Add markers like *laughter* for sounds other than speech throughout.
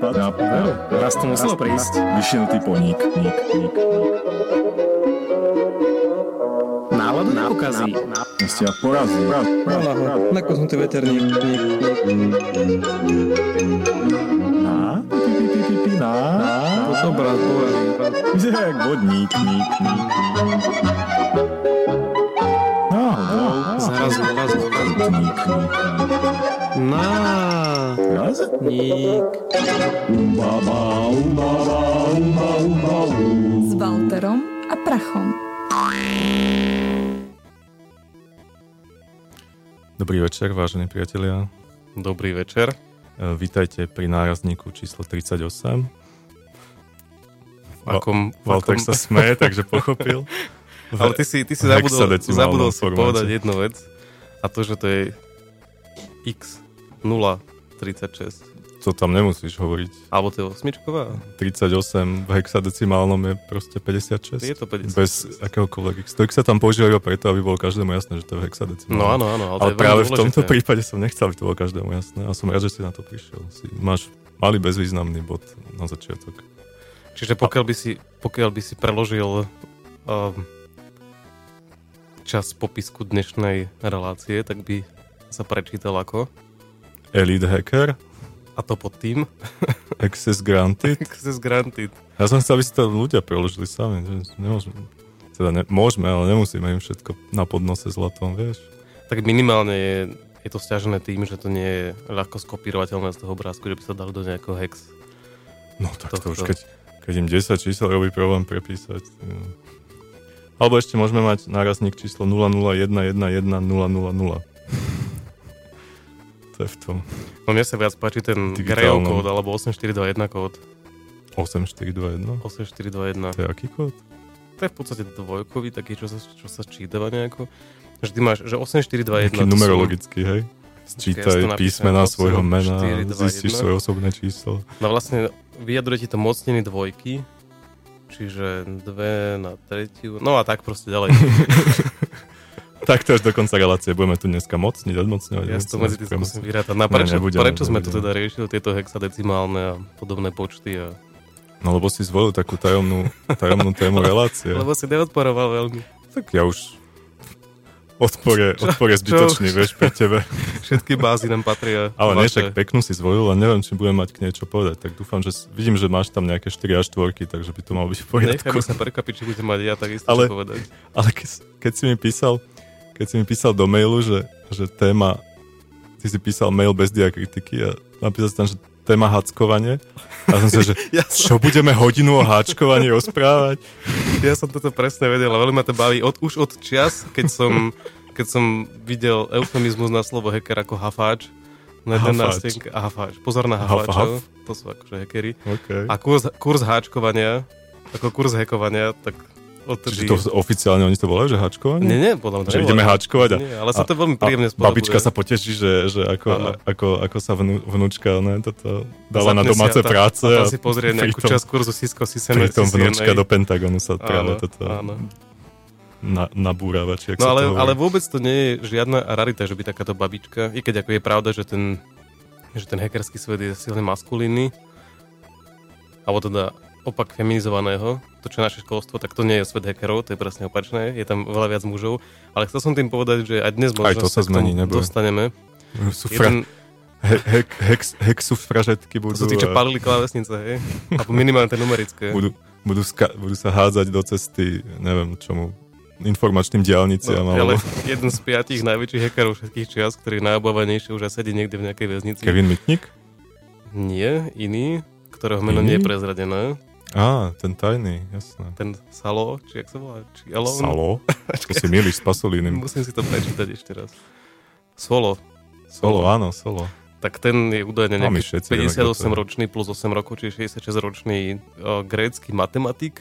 nápad. nápad. Raz to muselo prísť. Vyšinutý poník. Ník, ník. Náladu neukazí. Ste ja porazí. Nakosnutý veterník. Na? Na? Na? To som brat, považí. Vyzerá jak vodník. Ník, ník. Náhodou. Um. s Walterom a Prachom. Dobrý večer, vážení priatelia. Dobrý večer. E, Vítajte pri nárazníku číslo 38. V akom, Walter akom, sa smeje, takže pochopil. *laughs* ale ty si, ty si zabudol, zabudol si formáte. povedať jednu vec a to, že to je x 036. To tam nemusíš hovoriť. Alebo to je osmičková? 38 v hexadecimálnom je proste 56. Je to 56. Bez akéhokoľvek x. To x sa tam používa iba preto, aby bolo každému jasné, že to je v hexadecimálnom. No áno, áno. Ale, Ale práve v tomto prípade som nechcel, aby to bolo každému jasné. A som rád, že si na to prišiel. Si, máš malý bezvýznamný bod na začiatok. Čiže pokiaľ by si, pokiaľ by si preložil um, čas popisku dnešnej relácie, tak by sa prečítal ako? Elite hacker, A to pod tým? *laughs* access granted. Access granted. Ja som chcel, aby si to ľudia preložili sami. Že nemôžeme, teda ne, môžeme, ale nemusíme im všetko na podnose zlatom, vieš. Tak minimálne je, je to stiažené tým, že to nie je ľahko skopírovateľné z toho obrázku, že by sa dali do nejakého hex. No tak to, To- už, keď, keď im 10 čísel robí problém prepísať. no. Alebo ešte môžeme mať nárazník číslo 001110000. to je v tom No mne sa viac páči ten. Grail kód, alebo 8421 kód. 8421. 8421. To je aký kód? To je v podstate dvojkový, taký, čo sa, čo sa čítava nejako. Že ty máš, že 8421 Taký numerologický, hej? ja Sčítaj napíšem, písmena svojho mena a 8421. zistíš svoje osobné číslo. No vlastne vyjadruje ti to mocnení dvojky, čiže dve na tretiu, no a tak proste ďalej. *laughs* Tak to až do konca relácie budeme tu dneska mocniť, odmocňovať. Ja to medzi tým skúsim si- vyrátať. No a Ne, prečo, nebudeme, prečo sme tu teda riešili tieto hexadecimálne a podobné počty? A... No lebo si zvolil takú tajomnú, tajomnú tému *laughs* relácie. Lebo si neodporoval veľmi. Tak ja už odpor je, odpor je zbytočný, vieš, pre tebe. Všetky bázy nám patria. Ale nie, však peknú si zvolil a neviem, či budem mať k niečo povedať. Tak dúfam, že vidím, že máš tam nejaké 4 až 4, takže by to malo byť v Nechajme poriadku. sa prekvapiť, či budem mať ja takisto Ale- čo povedať. Ale keď, keď si mi písal, keď si mi písal do mailu, že, že téma, ty si písal mail bez diakritiky a napísal si tam, že téma hackovanie. A som si, že *laughs* Ja čo budeme hodinu o háčkovaní rozprávať? Ja som toto presne vedel a veľmi ma to baví od, už od čias, keď som, keď som videl eufemizmus na slovo hacker ako hafáč. Na Hafáč. a hafáč. Pozor na Haf, hafáčov. To sú akože hackery. Okay. A kurz, kurz háčkovania, ako kurz hackovania, tak Čiže odtedy... to oficiálne oni to volajú, že háčkovanie? Nie, nie, podľa mňa Že ideme háčkovať a, Nie, ale sa to veľmi a príjemne spolahuje. babička sa poteší, že, že ako, ako, ako sa vnú, vnúčka ne, toto dáva na Zapne domáce a tá- práce. A tam si pozrie nejakú časť kurzu Cisco CCNA. Pritom vnúčka do Pentagonu sa práve toto áno. na, nabúrava, či ak No ale, ale vôbec to nie je žiadna rarita, že by takáto babička, i keď ako je pravda, že ten, že ten hackerský svet je silne maskulínny, alebo teda opak feminizovaného, to čo je naše školstvo, tak to nie je svet hackerov, to je presne opačné, je tam veľa viac mužov, ale chcel som tým povedať, že aj dnes možno to sa zmení, neboj. dostaneme. Sú fra, Jeden, he, he, hex, hexu fražetky to budú, sú tí, čo a palili klávesnice, hej? Alebo minimálne tie numerické. budú, budú, ska, budú sa hádzať do cesty, neviem čomu, informačným diálniciam. No, ale jeden z piatich najväčších hackerov všetkých čias, ktorý je najobávanejší už aj sedí niekde v nejakej väznici. Kevin Mitnick? Nie, iný, ktorého meno nie je Iný? prezradené. Á, ten tajný, jasné. Ten Salo, či jak sa volá? Či Elon? Salo? *laughs* To si milíš s pasolínym. Musím si to prečítať ešte raz. Solo. Solo, áno, solo. Tak ten je údajne nejaký všetci vieme, kto to 58 je. ročný plus 8 rokov, čiže 66 ročný o, grécky matematik.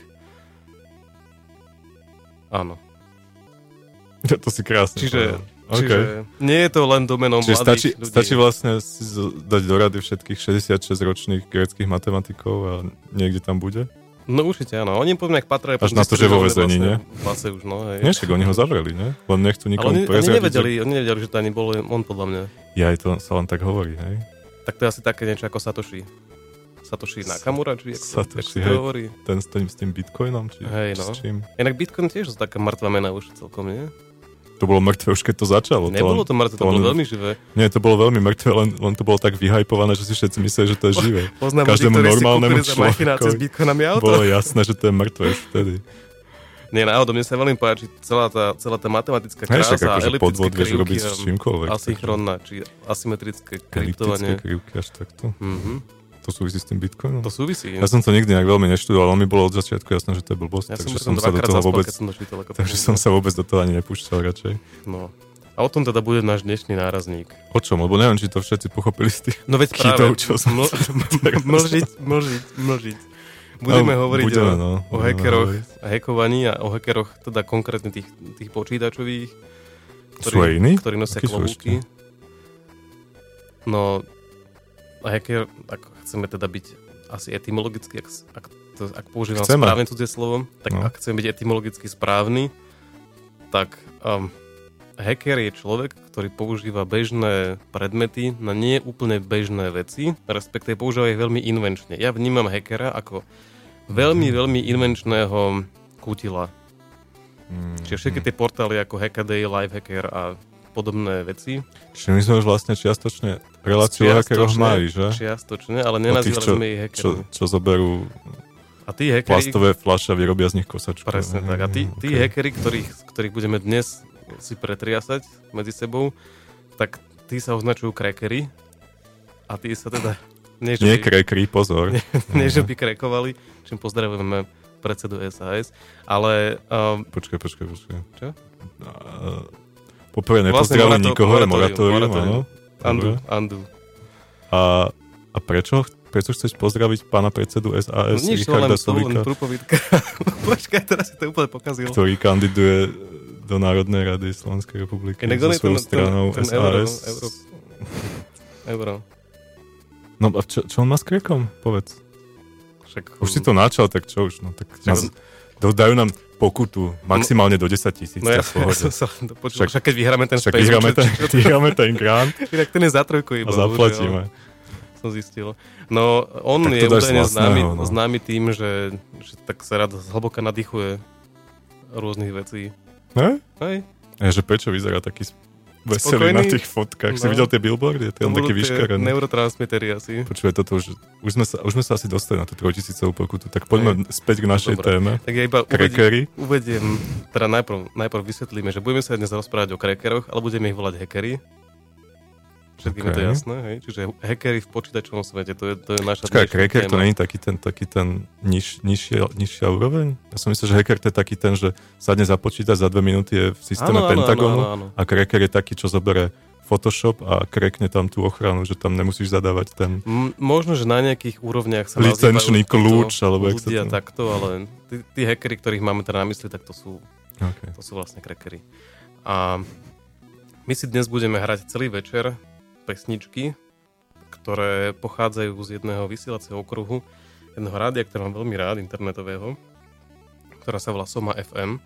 Áno. *laughs* To si krásne Čiže- povedal. OK. Čiže nie je to len domenou Čiže mladých stačí, ľudí. stačí vlastne si dať do rady všetkých 66-ročných gréckých matematikov a niekde tam bude? No určite áno. Oni poviem, ak patria... Až na to, že vo väzení, nie? Vlastne už, no, hej. Nie, však oni ho zavreli, nie? Len nechcú nikomu oni, oni, prezradiť. nevedeli, oni nevedeli, že to ani bol on podľa mňa. Ja aj to sa len tak hovorí, hej? Tak to je asi také niečo ako Satoshi. Satoshi Nakamura, či ako sa, Satoshi, to hovorí. Ten s tým, s tým bitcoinom, či Hej, no. s čím? Inak Bitcoin tiež sú taká mŕtva mena už celkom, nie? To bolo mŕtve už keď to začalo. Nebolo len- to mŕtve, to to bolo veľmi živé. Nie, to bolo veľmi mŕtve, len, len to bolo tak vyhajpované, že si všetci mysleli, že to je živé. *laughs* Poznám Každému ľudí, normálnemu s človekovi auto. Bolo jasné, že to je mŕtve už vtedy. Nie, náhodou, mne sa veľmi páči celá tá, celá tá matematická Hej, krása, však akože eliptické podvod vieš robiť s čímkoľvek. asynchronná, či asymetrické kryptovanie. krivky až takto. Mhm. To súvisí s tým bitcoinom? To súvisí. Ja som to nikdy nejak veľmi neštudoval, ale mi bolo od začiatku jasné, že to je blbosť, ja takže som, som sa do toho vôbec, som to čítal. Ako takže som sa vôbec do toho ani nepúšťal radšej. No. A o tom teda bude náš dnešný nárazník. O čom? Lebo neviem, či to všetci pochopili z tých No veď chytov, čo som ml- mlžiť, mlžiť, mlžiť. Budeme No, hovoriť budeme, o, no, o budeme hackeroch hovoriť. a hackovaní a o hackeroch, teda konkrétne tých, tých počítačových, iní? ktorí nosia klobúky. No, a hacker, ak chceme teda byť asi etymologicky, ak, ak, to, ak používam Chceme. správne cudzie slovo, tak No. ak chceme byť etymologicky správny, tak um, hacker je človek, ktorý používa bežné predmety na nie úplne bežné veci, respektíve používa ich veľmi invenčne. Ja vnímam hackera ako veľmi, Mhm. veľmi invenčného kutila. Mm, Čiže všetky tie portály ako Hackaday, Lifehacker a podobné veci. Čiže my sme už vlastne čiastočne reláciu o hackeroch mali, že? Čiastočne, ale nenazývali čo, sme ich čo, hackermi. čo zoberú A tí hackeri, plastové fľaše vyrobia z nich kosačku. presne tak, a tí, tí Okay. hackeri, ktorých, ktorých budeme dnes si pretriasať medzi sebou, tak tí sa označujú crackery a tí sa teda nie, že Nie by, krekry, pozor. *laughs* nie, že by krekovali, čím pozdravujeme predsedu SAS, ale um, Počkaj, počkaj, počkaj. Čo? A, Poprvé Vlastne nepozdravuj morato- nikoho, moratórium, moratórium, moratórium. áno. Andu, Dobre. Andu. A, a prečo? Prečo chceš pozdraviť pána predsedu No, SAS, nič, to Richarda to len Sulíka, prúpovidka. *laughs* Počkaj, teraz si to úplne pokazil. ktorý kandiduje do Národnej rady Slovenskej republiky Inak so ten, svojou ten, stranou ten euro, SAS. euro, euro. No a čo, čo on má s krekom? Povedz. Však, Už si to načal, tak čo už? No, tak do, dajú nám pokutu maximálne do 10 tisíc. No ja, ja som sa počul, Však- však, keď vyhráme ten Však Space vyhráme ten, čo- čo- vyhráme ten grant *laughs* Inak ten je za trojku iba. a zaplatíme. bohužiaľ, Som zistil. No, on Tak je údajne známy, no. známy tým, že, že tak sa rád zhlboka nadýchuje rôznych vecí. Ne? Hej, A že prečo vyzerá taký veselý na tých fotkách? Si No. videl tie billboardy? Tie on tie vyškarený. neurotransmitery asi. Počúvaj, toto už, už, sme sa, už sme sa asi dostali na tú trojtisícovú pokutu, tak poďme späť k našej Dobre. téme. Tak ja iba Crackery. uvediem, teda najprv, najprv vysvetlíme, že budeme sa dnes rozprávať o crackeroch, ale budeme ich volať hackery. Všetkým je to jasné, hej? Čiže hackery v počítačovom svete, to je, to je naša Počkaj, cracker to není taký ten, taký ten niž, nižšia, nižšia úroveň? Ja som myslel, že hacker to je taký ten, že sadne za počítač za dve minúty je v systéme Áno, Pentagonu áno, áno, áno. a cracker je taký, čo zobere Photoshop a krekne tam tú ochranu, že tam nemusíš zadávať ten... M- možno, že na nejakých úrovniach sa Licenčný kľúč, alebo jak sa to- takto, ale tí, tí hackery, ktorých máme teda na mysli, tak to sú, Okay. to sú vlastne crackery. A my si dnes budeme hrať celý večer pesničky, ktoré pochádzajú z jedného vysielacieho okruhu, jedného rádia, ktoré mám veľmi rád, internetového, ktorá sa volá Soma FM.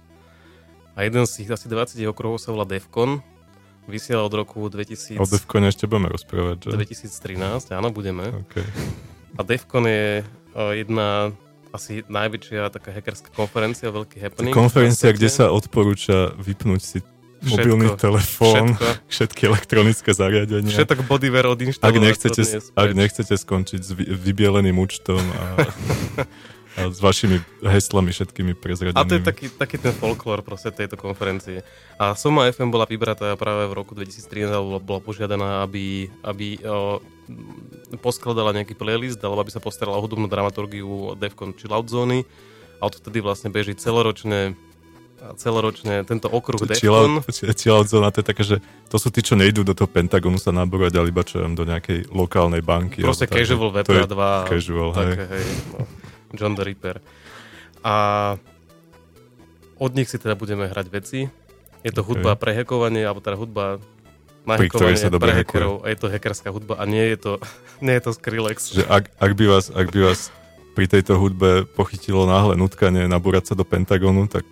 A jeden z tých asi 20 okruhov sa volá Defcon. Vysiela od roku 2000, O Defcone ešte budeme rozprávať, že? 2013, áno, budeme. Okay. A Defcon je o, jedna asi najväčšia taká hackerská konferencia, veľký happening. Konferencia, kde sa odporúča vypnúť si. Mobilný telefón, Všetko. všetky elektronické zariadenia. Všetok bodywear Ak odinštalovať. nechcete, ak nechcete skončiť s vy- vybieleným účtom a, *laughs* a s vašimi heslami všetkými prezradenými. A to je taký, taký ten folklór proste tejto konferencie. A Soma FM bola vybratá práve v roku 2013, alebo bola požiadaná, aby, aby o, poskladala nejaký playlist, alebo aby sa postarala o hudobnú dramaturgiu Defcon Chillout Zóny. A odtedy vlastne beží celoročne celoročne tento okruh Defcon. Chillout zóna, to je také, že to sú tí, čo nejdú do toho Pentagonu sa naborovať, ale iba čo viem, do nejakej lokálnej banky. Proste tak, casual je VPA 2. Casual, hej. Také, hej. No. John the Ripper. A od nich si teda budeme hrať veci. Je to Ok. hudba pre hackovanie, alebo teda hudba na Pri ktorej sa dobre hackerov. A je to hackerská hudba a nie je to, *laughs* nie je to Skrillex. Že ak, ak, by vás, ak by vás pri tejto hudbe pochytilo náhle nutkanie nabúrať sa do Pentagonu, tak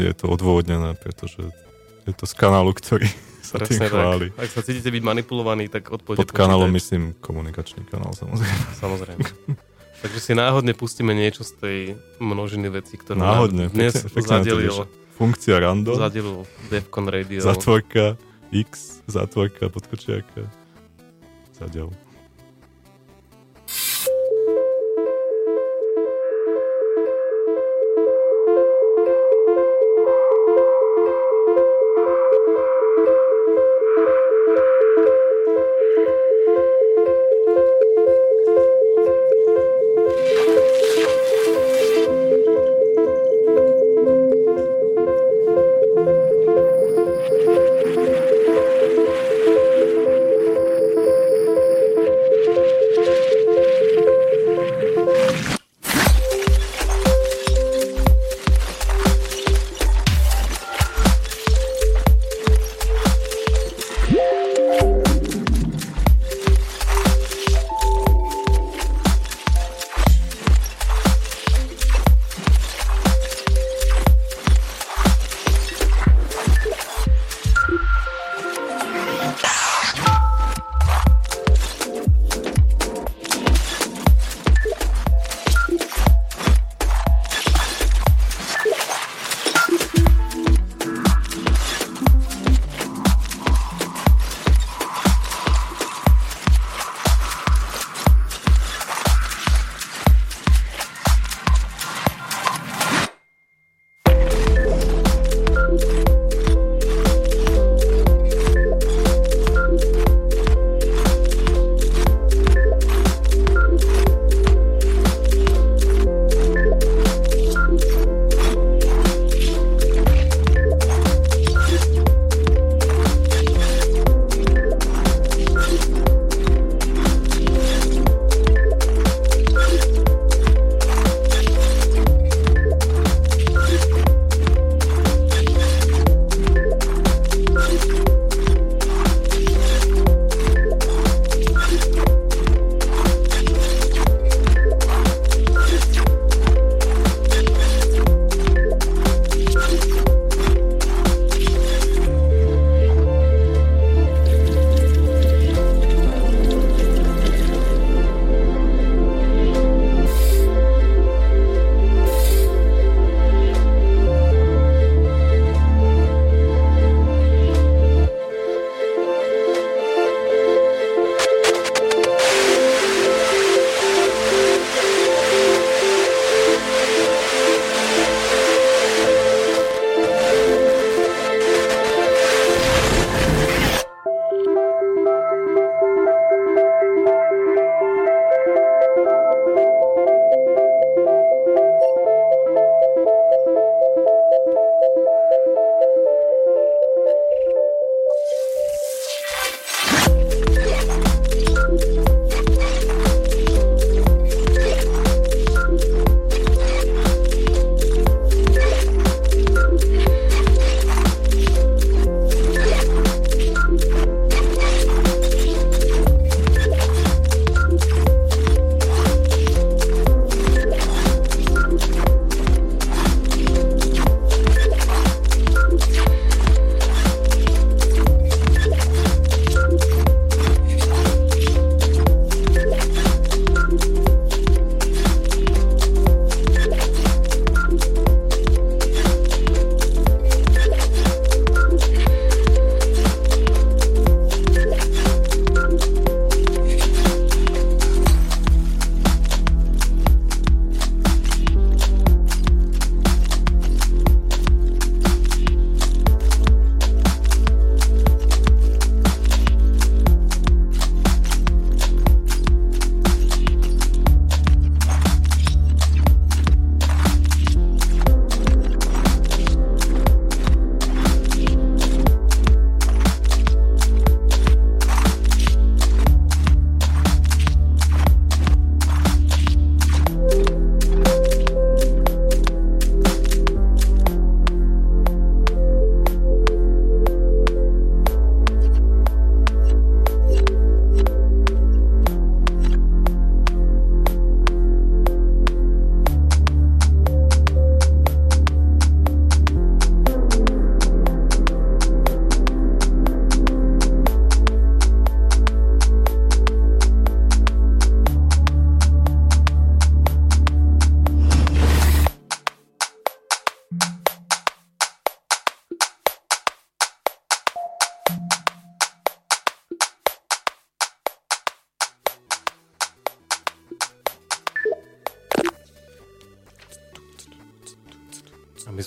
je to odôvodnené, pretože je to z kanálu, ktorý *laughs* sa tým Presne chváli. tak. Ak sa cítite byť manipulovaní, tak odpojte Pod kanálom počítač. myslím komunikačný kanál samozrejme. *laughs* Samozrejme. Takže si náhodne pustíme niečo z tej množiny vecí, ktoré Náhodne, dnes pekne- pekne zadelil, Funkcia random, zadelil Defcon Radio. zatvorka, x, zatvorka, podkočiaka, zadiaľ.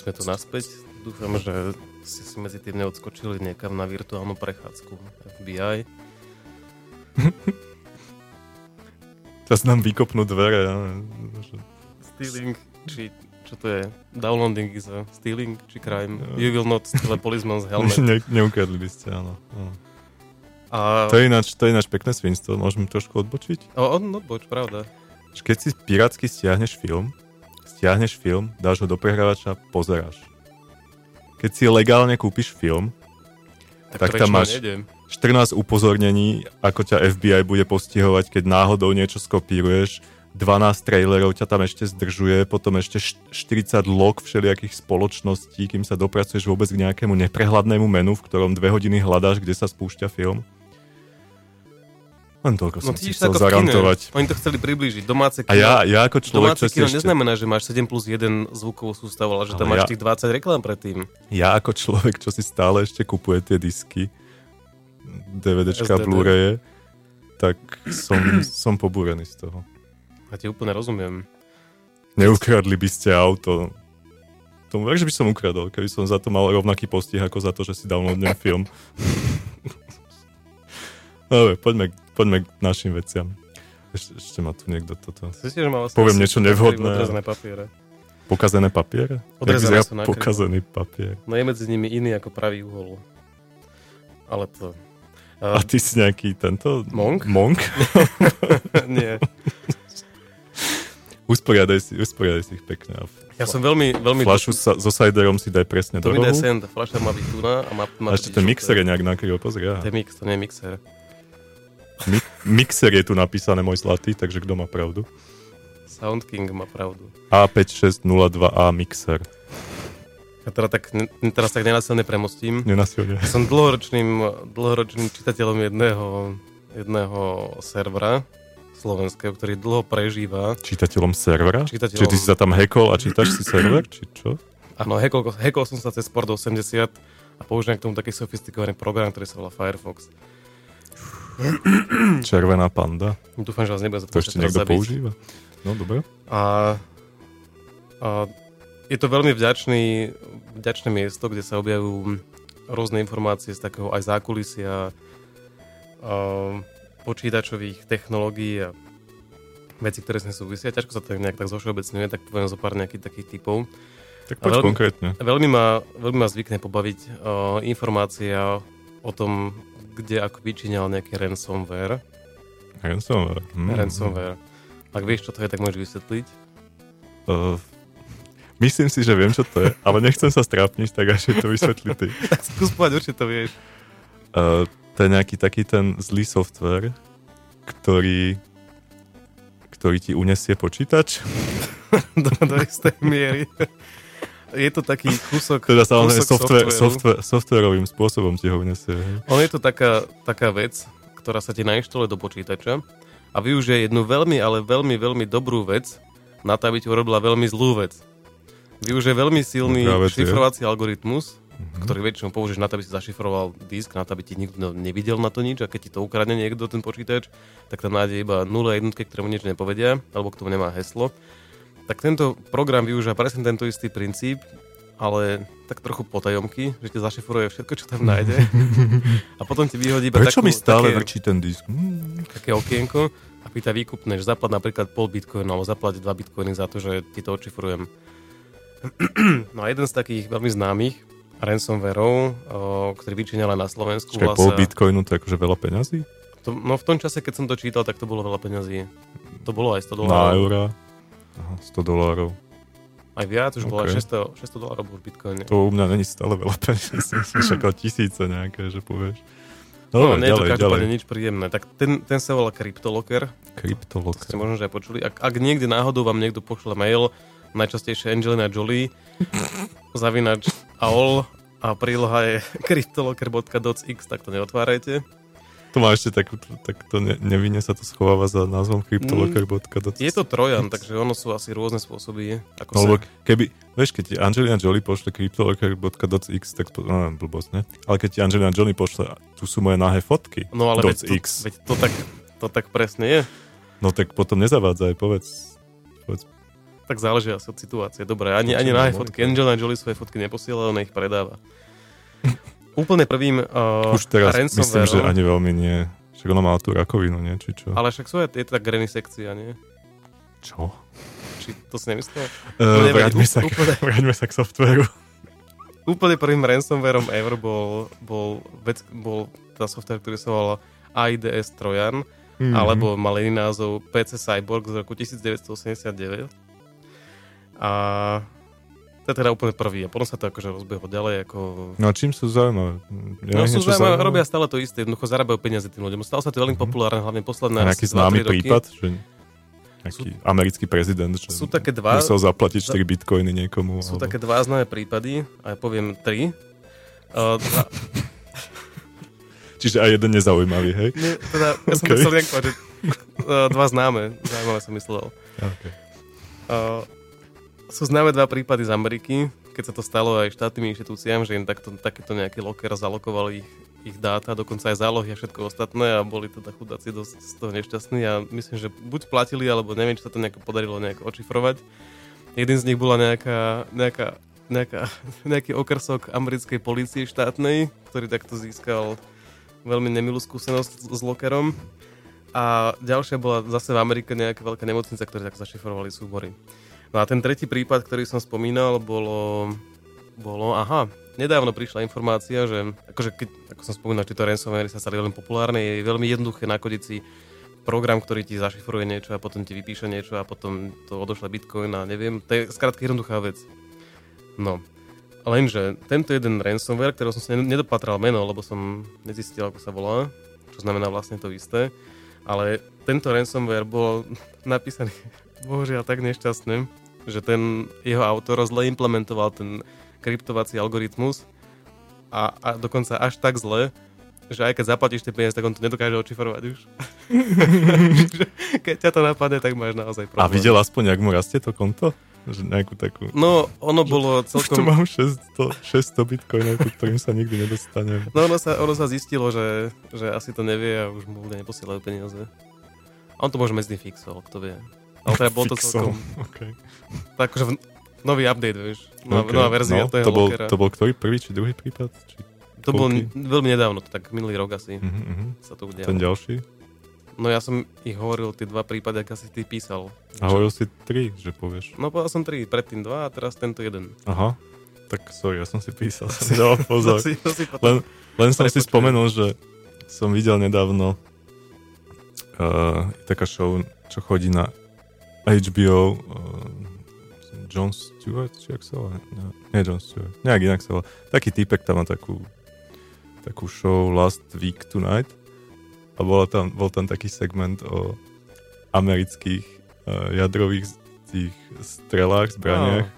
Sme tu naspäť. Dúfam, že ste si medzi tým neodskočili niekam na virtuálnu prechádzku FBI. *laughs* Teraz nám vykopnú dvere. Ja. Stealing, či čo to je? Downloading is a stealing, či crime? Jo. You will not steal a policeman's *laughs* helmet. ne, neukradli by ste, áno. áno. A... To je ináč, to je ináč pekné svinstvo, môžem trošku odbočiť? O, on, no boč, pravda. Keď si pirátsky stiahneš film, stiahneš film, dáš ho do prehrávača, pozeráš. Keď si legálne kúpiš film, Tak prečo tam máš- Nejdem? 14 upozornení, ako ťa FBI bude postihovať, keď náhodou niečo skopíruješ, 12 trailerov ťa tam ešte zdržuje, potom ešte št- 40 log všelijakých spoločností, kým sa dopracuješ vôbec k nejakému neprehľadnému menu, v ktorom dve hodiny hľadáš, kde sa spúšťa film. Len toľko No som si tiež chcel kine. zarantovať. Oni to chceli priblížiť. Domáce A ja, ja ako človek, Domáce si kino ešte, neznamená, že máš 7 plus 1 zvukovú sústavu, ale že tam Ale máš ja- tých 20 reklám predtým. ja ako človek, čo si stále ešte kupuje tie disky, DVDčka. Blu-raye, tak som, *clears throat* som pobúrený z toho. Ja ti úplne rozumiem. Neukradli by ste auto. Tomu ver, že by som ukradol, keby som za to mal rovnaký postih ako za to, že si downloadnem film. *laughs* Dobre, poďme, poďme k našim veciam. Ešte, ešte ma tu niekto toto... Myslíš, že má vlastne Poviem niečo nevhodné. Odrezané papiere. Pokazené papiere? Odrezané sú na. Pokazený papier. No je medzi nimi iný ako pravý uhol. Ale to... A Uh, ty si nejaký tento... Monk? Monk? *laughs* nie. Usporiadaj si, usporiadaj si ich pekne. Ja som veľmi, veľmi... flašu sa, so ciderom si daj presne To do mi dá rohu. sen, tá fľaša má byť tu na a má, má A ešte ten mixer je nejak nakryl, pozri. To aha. je mix, to nie je mixer. Mi- mixer je tu napísané, môj zlatý, takže kto má pravdu? Sound King má pravdu. A5602A mixer. Ja teda tak, teraz tak nenasilne premostím. Nenasilne. Som dlhoročným, dlhoročným čitateľom jedného, jedného servera slovenského, ktorý dlho prežíva. Čitateľom servera? Čitateľom- Čiže ty si sa tam hackol a čítaš si server? Či čo? Áno, hackol, hackol som sa cez Sport 80 a používam k tomu taký sofistikovaný program, ktorý sa volá Firefox. Červená panda. Dúfam, že vás nebude za To to ešte niekto používa? No, dobre. A, a je to veľmi vďačný, vďačné miesto, kde sa objavujú rôzne informácie z takého aj zákulisia a, počítačových technológií a veci, ktoré s tým súvisia. Ťažko sa to nejak tak zošeobecňuje, tak poviem zo pár nejakých takých typov. Tak poď veľmi- konkrétne. Veľmi ma, veľmi ma zvykne pobaviť uh, informácia o tom, kde ako vyčíňal nejaký ransomware. Ransomware. Hm. Ransomware. Ak vieš, čo to je, tak môžeš vysvetliť. Uh, myslím si, že viem, čo to je, ale nechcem sa strápniť, tak až to vysvetli ty. *laughs* Tak skús povedať, určite to vieš. Uh, to je nejaký taký ten zlý software, ktorý ktorý ti unesie počítač. *laughs* do, do istej miery. *laughs* Je to taký kúsok, Teda samozrejme software, software, softwarovým spôsobom ti ho unesie. hej. On je to taká, taká vec, ktorá sa ti nainštaluje do počítača a využije jednu veľmi, ale veľmi, veľmi dobrú vec na to, aby ti urobila veľmi zlú vec. Využije veľmi silný vec je. šifrovací algoritmus, Mhm. ktorý väčšinou použiješ na to, aby si zašifroval disk, na to, aby ti nikto nevidel na to nič a keď ti to ukradne niekto, ten počítač, tak tam nájde iba 0 jednotky, ktoré mu nič nepovedia, alebo k tomu nemá heslo. Tak tento program využíva presne tento istý princíp, ale tak trochu potajomky, že ti zašifruje všetko, čo tam nájde. *laughs* A potom ti vyhodí iba Prečo takú, mi stále také, vrčí ten disk? Hmm. také okienko a pýta výkupné, že zaplať napríklad pol bitcoinu alebo zaplať dva bitcoiny za to, že ti to odšifrujem. *clears throat* No a jeden z takých veľmi známych ransomwareov, ktorý vyčíňala na Slovensku, volá pol sa- bitcoinu to je akože veľa peňazí? to, no v tom čase, keď som to čítal, tak to bolo veľa peňazí. To bolo aj 100 Na dolárov. eurá? Aha, 100 dolárov. Aj viac, už bolo Ok. aj 600, 600 dolárov bol v bitcoine. To u mňa není stále veľa peňazí. *laughs* Som čakal tisíce nejaké, že povieš. No, Dobre, nie je to ďalej, ďalej. nič príjemné. Tak ten, ten sa volá CryptoLocker. To ste možno že aj počuli. Ak, ak niekde náhodou vám niekto pošle mail, najčastejšie Angelina Jolie, *laughs* zavinač AOL a príloha je *laughs* cryptolocker.docx, tak to neotvárajte. To má ešte takú, tak to ne, nevinne sa to schováva za názvom kryptolocker.com. Je to trojan, takže ono sú asi rôzne spôsoby, ako No, sa... keby, vieš, keď ti Angelina Jolie pošle cryptolocker.x, tak to, no, blbosť, ne? Ale keď ti Angelina Jolie pošle, tu sú moje nahé fotky, No ale veď to, .x, veď to, tak, to tak presne je. no tak potom nezavádzaj, povedz. povedz tak záleží asi od situácie. Dobre, ani, ani Určite na monitor. fotky. Angelina Jolie svoje fotky neposiela, ona ich predáva. *laughs* Úplne prvým uh, Už teraz myslím, že ani veľmi nie. Však ona mala tú rakovinu, nie? Či čo? Ale však sú aj, je to tak sekcia, nie? Čo? Či to si nemyslel? Uh, nevadí, vráťme, sa, k- úplne. *laughs* vráťme sa k softvéru. Úplne prvým ransomwareom ever bol, bol, vec, bol tá software, ktorý sa volal AIDS Trojan, Mhm. alebo mal iný názov PC Cyborg z roku 1989. A to je teda úplne prvý. A potom sa to akože rozbehlo ďalej ako... No a čím sú zaujímavé? Je No sú niečo zaujímavé, robia stále to isté, jednoducho zarábajú peniaze tým ľuďom. Stalo sa to veľmi Mhm. populárne, hlavne posledné A nejaký 2-3 známy prípad? Že nejaký americký prezident, že Sú také dva, musel zaplatiť 4 bitcoiny niekomu. sú alebo... také dva známe prípady, a ja poviem tri. *laughs* Uh, dva, Čiže aj jeden nezaujímavý, hej? nie, teda, ja som Okay. chcel nejak že uh, dva známe, zaujímavé som myslel. Okay. Uh, sú známe dva prípady z Ameriky, keď sa to stalo aj štátnym inštitúciám, že im takto, takéto nejaký locker zalokovali ich, ich dáta, dokonca aj zálohy a všetko ostatné a boli teda chudáci dosť z toho nešťastní a myslím, že buď platili, alebo neviem, či sa to nejako podarilo nejako očifrovať. Jeden z nich bola nejaká, nejaká, nejaká, *laughs* nejaký okrsok americkej policie štátnej, ktorý takto získal veľmi nemilú skúsenosť s, lockerom. A ďalšia bola zase v Amerike nejaká veľká nemocnica, ktoré tak zašifrovali súbory. No a ten tretí prípad, ktorý som spomínal, bolo, bolo aha, nedávno prišla informácia, že akože keď, ako som spomínal, tieto ransomware sa stali veľmi populárne, je veľmi jednoduché nakodiť si program, ktorý ti zašifruje niečo a potom ti vypíše niečo a potom to odošle bitcoin a neviem. To je skrátka jednoduchá vec. No. Lenže tento jeden ransomware, ktorého som si nedopatral meno, lebo som nezistil, ako sa volá, čo znamená vlastne to isté, ale tento ransomware bol *laughs* napísaný bohužiaľ tak nešťastne, že ten jeho autor zle implementoval ten kryptovací algoritmus a, a dokonca až tak zle, že aj keď zaplatíš tie peniaze, tak on to nedokáže očifrovať už. *laughs* Keď ťa to napadne, tak máš naozaj problém. A videl aspoň, jak mu rastie to konto? Že nejakú takú... No, ono bolo Už tu celkom... mám 600, 600 bitcoinov, ku ktorým sa nikdy nedostanem. No ono sa, ono sa zistilo, že, že asi to nevie a už mu ľudia neposielajú peniaze. A on to možno medzi fixol, kto vie. Ale teda bolo to celkom... Okay. Tak akože v- nový update, vieš. Nová, Okay. nová verzia no, toho to bol, lockera. to bol ktorý prvý či druhý prípad? Či... To bolo n- veľmi nedávno, to tak minulý rok asi uh-huh. sa to udialo. Ten ďalší? No ja som ich hovoril, tie dva prípady, ak asi ty písal. A hovoril si tri, že povieš. No povedal som tri, predtým dva a teraz tento jeden. Aha. Tak sorry, ja som si písal, som si dával pozor. *laughs* To si, to si potom... Len, len som si spomenul, že som videl nedávno uh, taká show, čo chodí na HBO uh, John Stewart, či jak sa volá? Nie, nie John Stewart, nejak inak sa volá. Taký týpek tam má takú takú show Last Week Tonight a bola tam, bol tam taký segment o amerických uh, jadrových tých strelách, zbraniach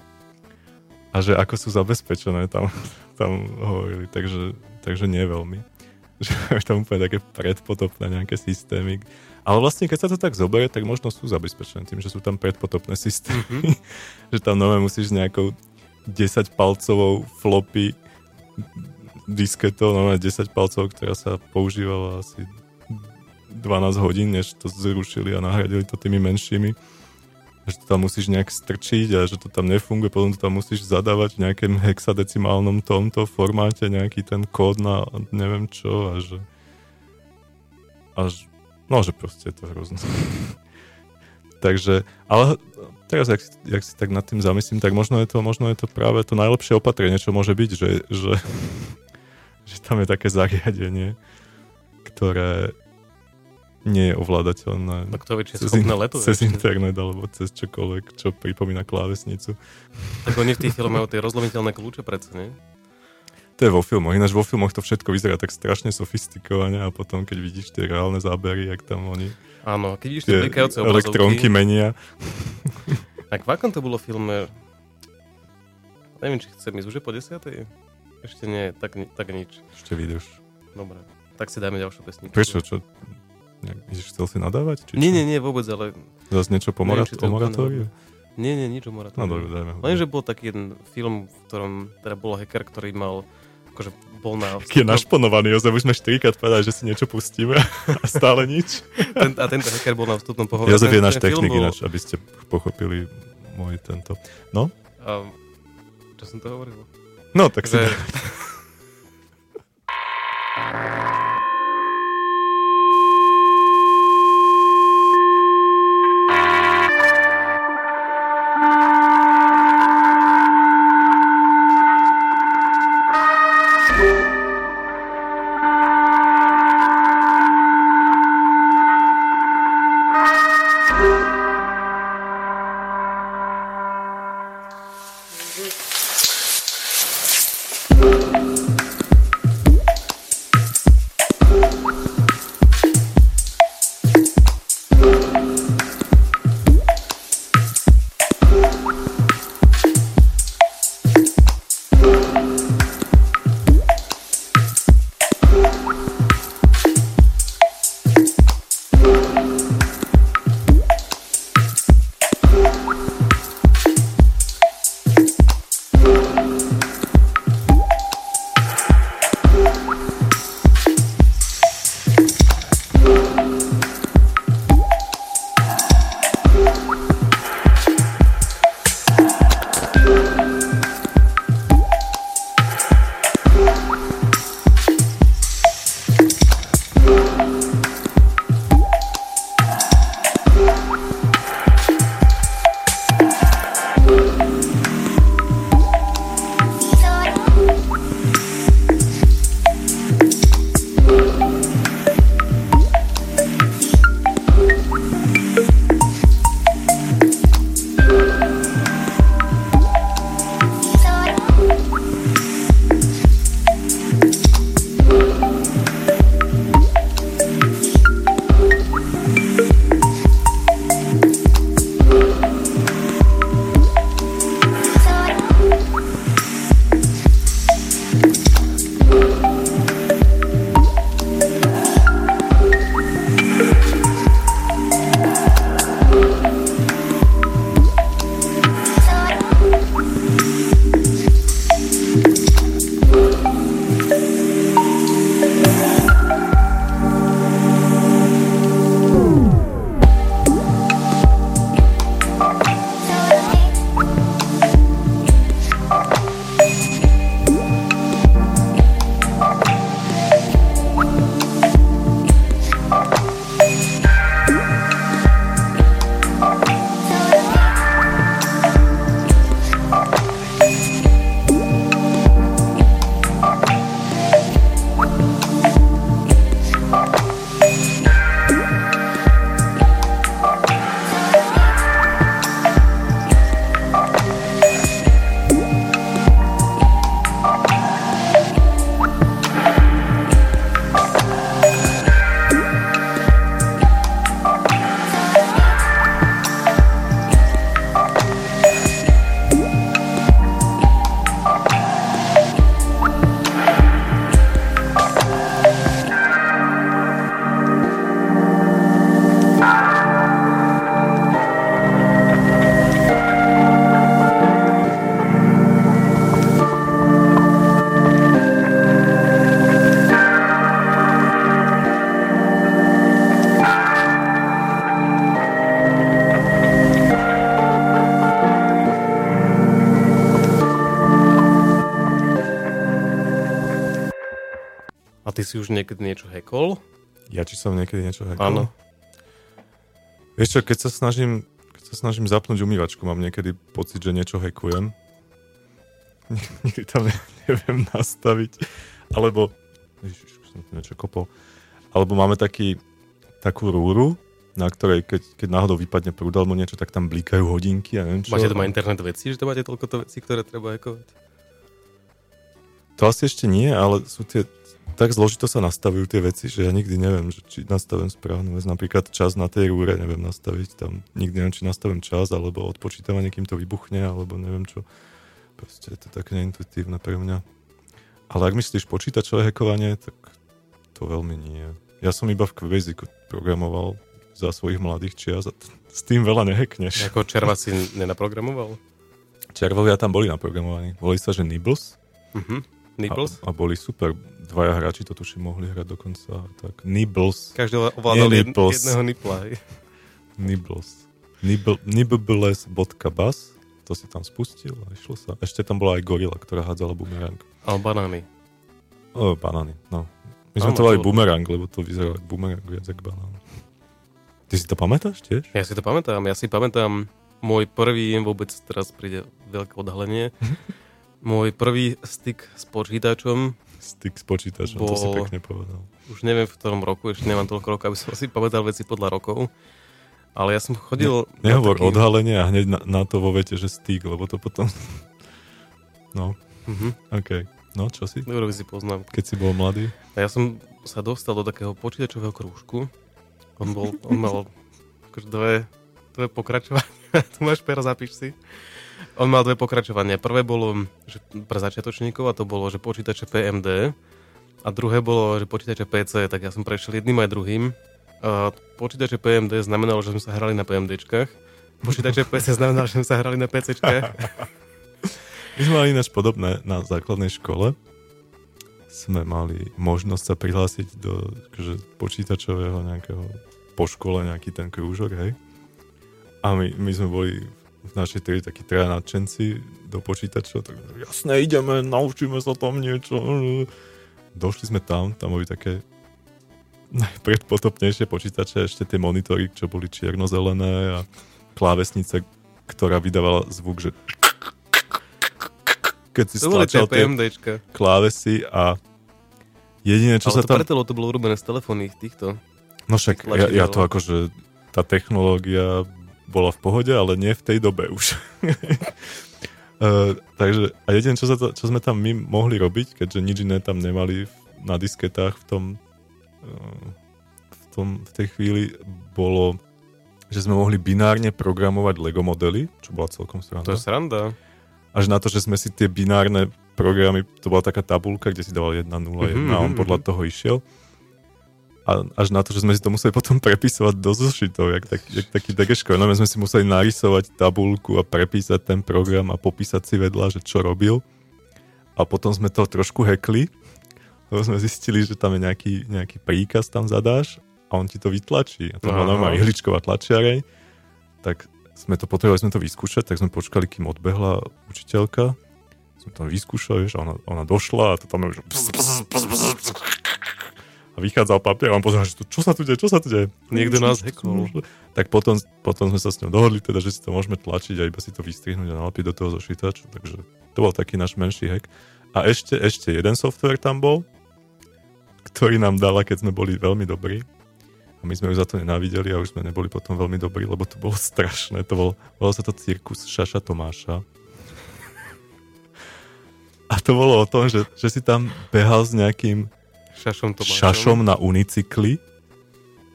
a že ako sú zabezpečené tam, *laughs* tam hovorili, takže, takže nie veľmi. *laughs* Že tam úplne také predpotopné nejaké systémy. Ale vlastne, keď sa to tak zoberie, tak možno sú zabezpečené tým, že sú tam predpotopné systémy. Mhm. *laughs* že tam nové musíš nejakou 10-palcovou floppy disketou, nové 10 palcov, ktorá sa používala asi 12 hodín, než to zrušili a nahradili to tými menšími že to tam musíš nejak strčiť a že to tam nefunguje, potom to tam musíš zadávať v nejakém hexadecimálnom tomto formáte nejaký ten kód na neviem čo a že až, no že proste je to hrozné. *laughs* Takže, ale teraz, jak, si- jak si tak nad tým zamyslím, tak možno je to, možno je to práve to najlepšie opatrenie, čo môže byť, že, že, *laughs* že tam je také zariadenie, ktoré nie je No vie, či je cez, schopné letovať. cez internet alebo cez čokoľvek, čo pripomína klávesnicu. Tak oni v tých filmoch majú tie rozlomiteľné kľúče predsa, nie? To je vo filmoch. Ináč vo filmoch to všetko vyzerá tak strašne sofistikovane a potom, keď vidíš tie reálne zábery, jak tam oni Áno, keď vidíš tie blikajúce elektrónky menia. Tak v akom to bolo filme? Neviem, či chcem ísť už po desiatej? Ešte nie, tak, tak nič. Ešte vidíš. Dobre, tak si dáme ďalšiu pesničku. Prečo? Čo? Chcel si nadávať? Či Nie, čo? nie, nie, vôbec, ale... Zas niečo po morat- o moratóriu? Nie, nie, nič o No moratóriu. dobre, dajme. Lenže bol taký jeden film, v ktorom teda bol hacker, ktorý mal akože bol na... Je našponovaný, Jozef, už sme štyrikrát povedali, že si niečo pustíme *laughs* a stále nič. ten, a tento hacker bol na vstupnom pohovore. Jozef je náš technik bol- ináč, aby ste pochopili môj tento. No, A, čo som to hovoril? no tak si... Že, a *laughs* si už niekedy niečo hackol? Ja či som niekedy niečo hackol? Áno. Vieš čo, keď sa snažím, keď sa snažím zapnúť umývačku, mám niekedy pocit, že niečo hackujem. *laughs* Nikdy tam ne- neviem nastaviť. Alebo, ježiš, som tu niečo kopol. Alebo máme taký, takú rúru, na ktorej, keď, keď náhodou vypadne prúd alebo niečo, tak tam blikajú hodinky a neviem čo. Máte doma internet veci, že to máte toľko to veci, ktoré treba hackovať? To asi ešte nie, ale sú tie, tak zložito sa nastavujú tie veci, že ja nikdy neviem, že či nastavím správnu vec. Napríklad čas na tej rúre neviem nastaviť, tam nikdy neviem, či nastavím čas, alebo odpočítavanie, kým to vybuchne, alebo neviem čo. Proste je to také neintuitívne pre mňa. Ale ak myslíš počítačové hackovanie, tak to veľmi nie. Ja som iba v QBasicu programoval za svojich mladých čias a t- s tým veľa nehackneš. Ako červa si nenaprogramoval? Červovia tam boli naprogramovaní. Volali sa, že Nibbles. Mhm. Nibbles? A, a boli super. Dvaja hráči to tuším mohli hrať dokonca. Tak Nibbles. Každý ovládal Nie nipples. jedného nipla. Nibbles. Nibble- Nibbles.bus, to si tam spustil a išlo sa. Ešte tam bola aj gorila, ktorá hádzala bumerang. Ale banány. O, banány, no. My sme Áno, to volali bumerang, lebo to vyzeralo ako bumerang viac ako banán. Ty si to pamätáš tiež? Ja si to pamätám. Ja si pamätám môj prvý, vôbec teraz príde veľké odhalenie, *laughs* môj prvý styk s počítačom, Styk s počítačom, to si pekne povedal. už neviem v ktorom roku, ešte nemám toľko rokov, aby som si pamätal veci podľa rokov. Ale ja som chodil... na Nehovor taký- odhalenie a hneď na, na to vo vete, že styk, lebo to potom... *laughs* No, Mhm. OK. No, čo si? Dobre, si poznám. Keď si bol mladý? A ja som sa dostal do takého počítačového krúžku. On bol, on mal akože dve, dve pokračovania. *laughs* tu máš pera, zapíš si. On mal dve pokračovania. Prvé bolo že pre začiatočníkov a to bolo, že počítače PMD. A druhé bolo, že počítače PC, tak ja som prešiel jedným aj druhým. A počítače PMD znamenalo, že sme sa hrali na PMDčkách. Počítače *laughs* PC znamenalo, že sme sa hrali na PCčkách. My sme mali ináč podobné na základnej škole. Sme mali možnosť sa prihlásiť do akože, počítačového nejakého po škole nejaký ten krúžok, hej. A my, my sme boli v našej triede takí traja nadšenci do počítačov, tak jasné, ideme, naučíme sa tam niečo. Došli sme tam, tam boli také najpredpotopnejšie počítače, ešte tie monitory, čo boli čierno-zelené a klávesnice, ktorá vydávala zvuk, že keď si stlačal tie klávesy a jediné, čo Ale sa to tam... preto, to bolo urobené z telefónnych týchto. No však ja, ja to akože, tá technológia bola v pohode, ale nie v tej dobe už. uh, *laughs* takže, a jediné, čo, sa to, čo sme tam my mohli robiť, keďže nič iné tam nemali v- na disketách v tom, uh, v, tom, v tej chvíli, bolo, že sme mohli binárne programovať Lego modely, čo bola celkom sranda. To je sranda. Až na to, že sme si tie binárne programy, to bola taká tabulka, kde si dával 1, 0, 1 Mhm, a on mhm, podľa mhm. toho išiel. A až na to, že sme si to museli potom prepisovať do zošitov, jak, tak, jak taký degeško. No my sme si museli narysovať tabulku a prepísať ten program a popísať si vedľa, že čo robil. A potom sme to trošku hackli, lebo sme zistili, že tam je nejaký, nejaký príkaz, tam zadáš a on ti to vytlačí. A to bola Aha. normálna ihličková tlačiareň. Tak sme to potrebovali sme to vyskúšať, tak sme počkali, kým odbehla učiteľka. Sme to vyskúšali, že ona, ona došla a to tam už a vychádzal papier a on pozeral, že tu, čo sa tu deje, čo sa tu deje. Niekto nás hackol. čo- Tak potom, potom sme sa s ňou dohodli, teda, že si to môžeme tlačiť a iba si to vystrihnúť a nalapiť do toho zošítaču, takže to bol taký náš menší hack. A ešte, ešte jeden software tam bol, ktorý nám dala, keď sme boli veľmi dobrí. A my sme ju za to nenávideli a už sme neboli potom veľmi dobrí, lebo to bolo *laughs* strašné. To bol, volalo sa to Cirkus Šaša Tomáša. A to bolo o tom, že, že si tam behal s nejakým Šašom to šašom na unicykli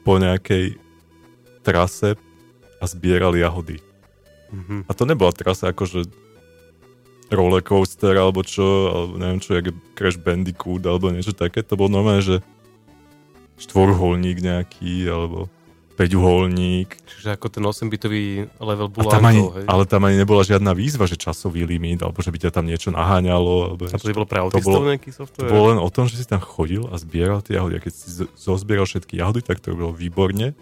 po nejakej trase a zbieral jahody. Mhm. A to nebola trasa akože rollercoaster alebo čo, alebo neviem čo, jak Crash Bandicoot alebo niečo také. To bol normálne, že štvorholník nejaký, alebo päťuholník. Čiže ako ten 8-bitový level A tam ani, hej? ale tam ani nebola žiadna výzva, že časový limit, alebo že by ťa tam niečo naháňalo. Alebo A to bolo pre to autistov bolo- nejaký To software? bolo len o tom, že si tam chodil a zbieral tie jahody. A keď si zozbieral všetky jahody, tak to bolo výborne.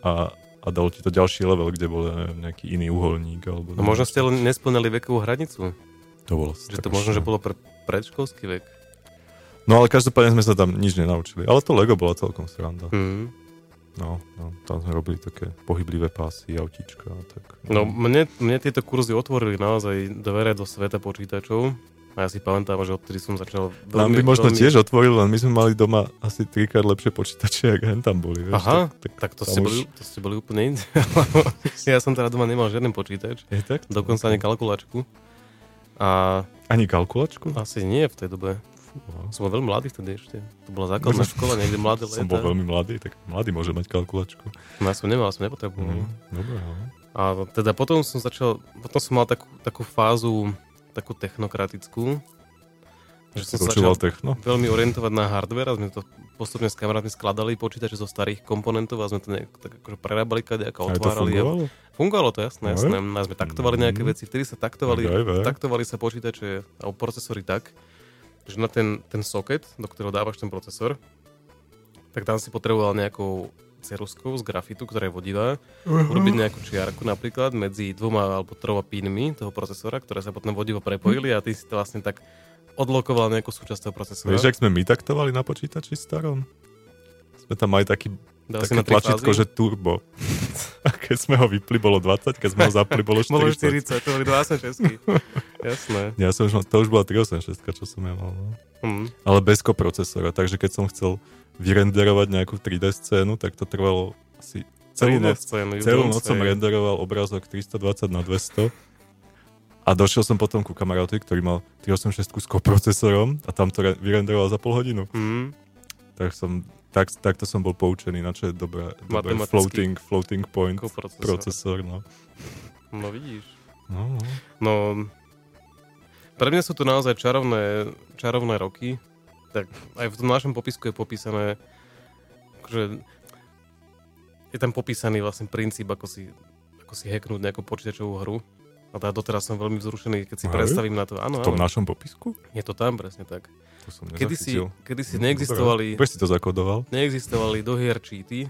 A, a dalo ti to ďalší level, kde bol nejaký iný uholník. Alebo No možno ste len nesplnili vekovú hranicu. To bolo Že to možno, že bolo pre predškolský vek. No ale každopádne sme sa tam nič nenaučili. Ale to Lego bola celkom sranda. Mhm. No, no, tam sme robili také pohyblivé pásy, autíčka a tak. No mne, mne tieto kurzy otvorili naozaj dvere do sveta počítačov. A ja si pamätám, že odtedy som začal Nám by možno tiež otvoril, len my sme mali doma asi trikrát lepšie počítače, ak hen tam boli. Vieš, Aha, tak, tak, Tak to ste, už- boli, to ste boli úplne inde. *laughs* ja som teda doma nemal žiaden počítač. Je tak? Dokonca ani kalkulačku. A Ani kalkulačku? asi nie v tej dobe. Fúha. Som bol veľmi mladý vtedy ešte. To bola základná *laughs* škola, niekde mladé Som bol veľmi mladý, tak mladý môže mať kalkulačku. No ja som nemal, som nepotreboval. Mm, dobre, no. A teda potom som začal, potom som mal takú, takú fázu, takú technokratickú, že som sa začal techno? veľmi orientovať na hardware a sme to postupne s kamarátmi skladali počítače zo starých komponentov a sme to nejak tak akože prerábali kadejako, Aj to otvárali. a- fungovalo? Fungovalo to, jasné, No, jasné. A sme taktovali nejaké Mm. veci, vtedy sa taktovali, taktovali sa počítače alebo procesory tak, že na ten, ten socket, do ktorého dávaš ten procesor, tak tam si potreboval nejakou ceruskou z grafitu, ktorá je vodivá, urobiť nejakú čiarku napríklad medzi dvoma alebo troma pínmi toho procesora, ktoré sa potom vodivo prepojili a ty si to vlastne tak odlokoval nejakú súčasť toho procesora. Vieš, jak sme my taktovali na počítači starom? Sme tam mali taký, Dal také tlačítko, fázy? že turbo. Keď sme ho vypli, bolo 20, keď sme ho zapli, bolo 40. *laughs* Bolo 40, to boli 26. *laughs* Jasné. Ja som už, to už bola 386, čo som ja mal. No. Hm. Ale bez koprocesora, takže keď som chcel vyrenderovať nejakú 3D scénu, tak to trvalo asi celú 3D noc. scénu, Celú noc som renderoval obrázok 320 na 200 a došiel som potom ku kamarátovi, ktorý mal 386 s koprocesorom a tam to re- vyrenderoval za pol hodinu. Hm. Tak som, tak, takto som bol poučený, na čo je dobré Matematický floating, floating point Koprocesor. procesor. No. No vidíš. No, no. No, pre mňa sú to naozaj čarovné, čarovné roky. Tak aj v tom našom popisku je popísané, že je tam popísaný vlastne princíp, ako si, ako si hacknúť nejakú počítačovú hru. A teda doteraz som veľmi vzrušený, keď si Hej? predstavím na to. Áno, V tom áno, našom popisku? je to tam presne tak. To som Kedy si, kedy si neexistovali, Dobre. Prečo si to zakodoval? neexistovali do hier cheaty,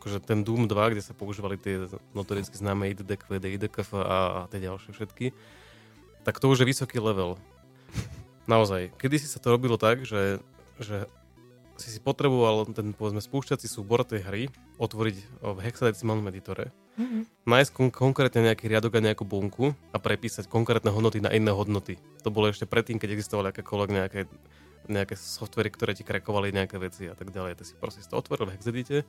akože ten Doom 2, kde sa používali tie notoricky známe IDDQ, IDKF a, a tie ďalšie všetky, tak to už je vysoký level. Naozaj. Kedy si sa to robilo tak, že, že si si potreboval ten povedzme spúšťací súbor tej hry otvoriť v hexadecimálnom editore, nájsť kon- konkrétne nejaký riadok a nejakú bunku a prepísať konkrétne hodnoty na iné hodnoty. To bolo ešte predtým, keď existovali akékoľvek nejaké, nejaké softvery, ktoré ti krekovali nejaké veci a tak ďalej. Ty si proste to otvoril v hexedite,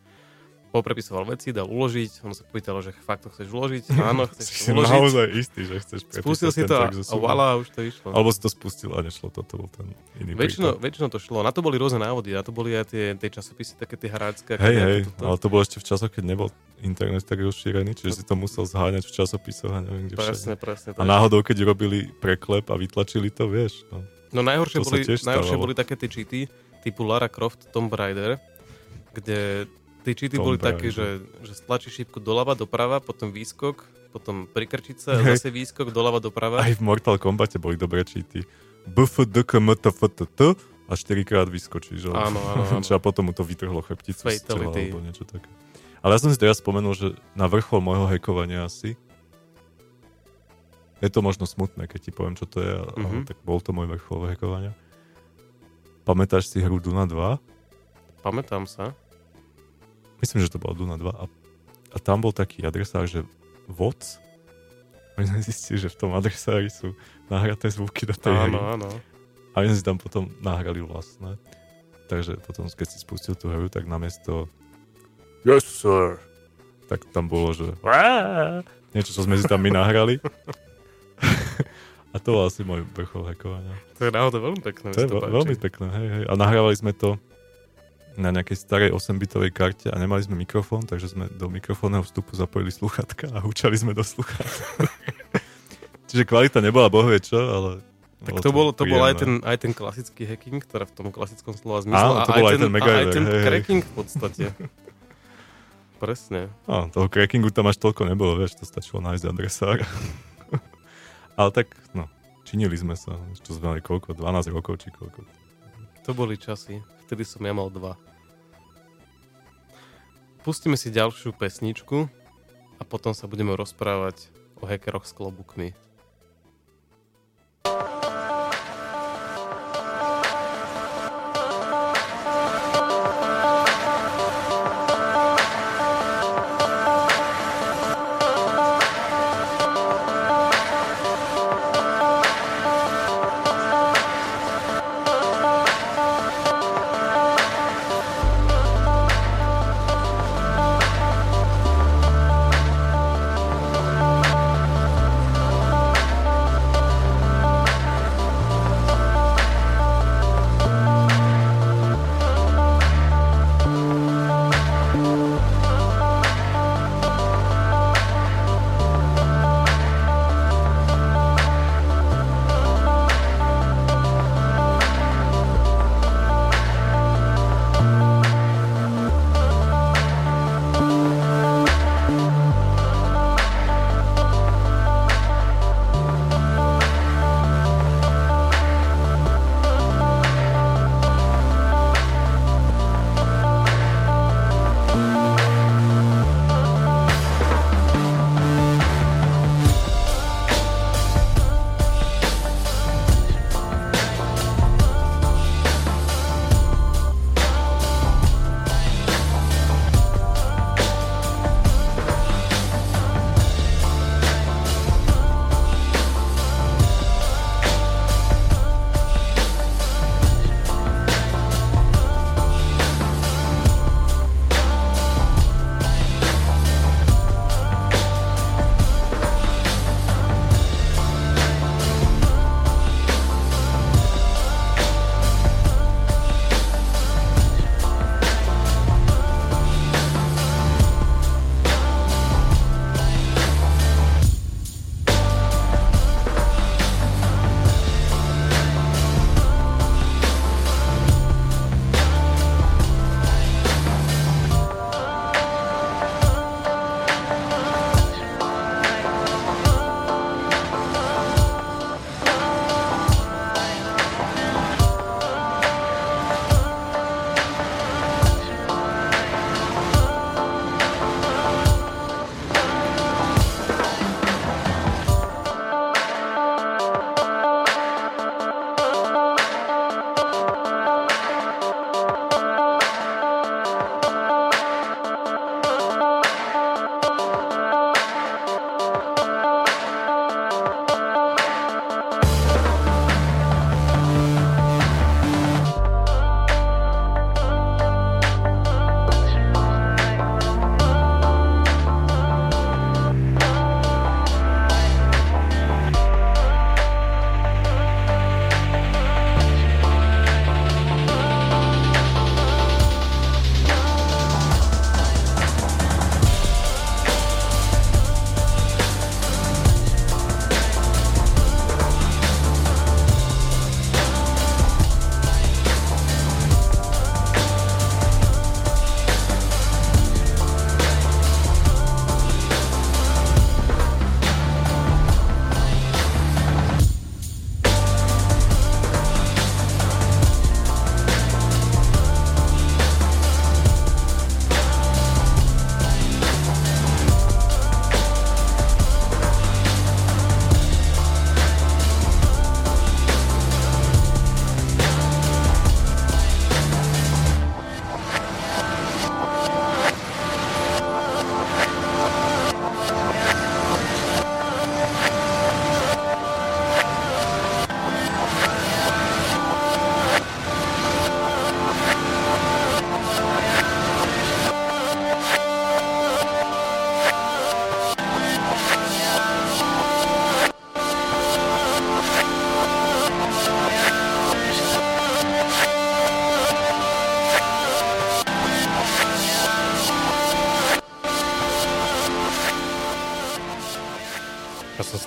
poprepisoval veci, dal uložiť, on sa pýtal, že fakt to chceš uložiť, *laughs* áno, chceš Si uložiť. naozaj istý, že chceš Spustil si to a, voilà, už to išlo. Alebo si to spustil a nešlo to, to bol ten iný Väčšinou, väčšinou to šlo. Na to boli rôzne návody. Na to boli aj tie, tie časopisy, také tie hráčské. ako Hej, hej, toto. ale to bolo ešte v časoch, keď nebol internet tak rozšírený, čiže si to musel zháňať v časopisoch a neviem kde Presne, všade. presne. A náhodou, keď robili preklep a vytlačili to, vieš, no. No najhoršie, boli, najhoršie boli také tie cheaty typu Lara Croft, Tomb Raider, kde tie Tomb boli také, Raider. že, že stlačíš šípku doľava, doprava, potom výskok, potom prikrčiť sa, a Hej. zase výskok doľava, doprava. Aj v Mortal Kombate boli dobré cheaty. BFDKMTFTT a 4 krát vyskočíš. Áno, áno, áno. *laughs* A potom mu to vytrhlo chrbticu z tela alebo niečo také. Ale ja som si teraz spomenul, že na vrchol môjho hackovania asi je to možno smutné, keď ti poviem, čo to je, ale Mhm. tak bol to môj vrchol hackovania. Pamätáš si hru Duna 2? Pamätám sa. Myslím, že to bola Duna 2 a, a tam bol taký adresár, že VOC. Oni sme zistili, že v tom adresári sú nahraté zvuky do tej hry. Áno, áno. A oni si tam potom nahrali vlastné. Takže potom, keď si spustil tú hru, tak namiesto Yes, sir. Tak tam bolo, že niečo, čo sme si tam my nahrali. *laughs* A to bol asi môj vrchol hackovania. To je naozaj veľmi pekné. To je veľmi pekné, hej, hej. A nahrávali sme to na nejakej starej 8-bitovej karte a nemali sme mikrofón, takže sme do mikrofónneho vstupu zapojili sluchatka a húčali sme do sluchátka. *laughs* Čiže kvalita nebola bohvie čo, ale... Tak to bol, to bol aj, ten, aj ten klasický hacking, ktorá v tom klasickom slova zmysle. Áno, to a bol aj aj ten a aj MacGyver, ten hej. cracking v podstate. Presne. No, toho crackingu tam až toľko nebolo, vieš, to stačilo nájsť adresára. *laughs* ale tak, no, činili sme sa, čo sme mali koľko, 12 rokov či koľko. To boli časy. Vtedy som ja mal dva. Pustíme si ďalšiu pesničku a potom sa budeme rozprávať o hackeroch s klobukmi.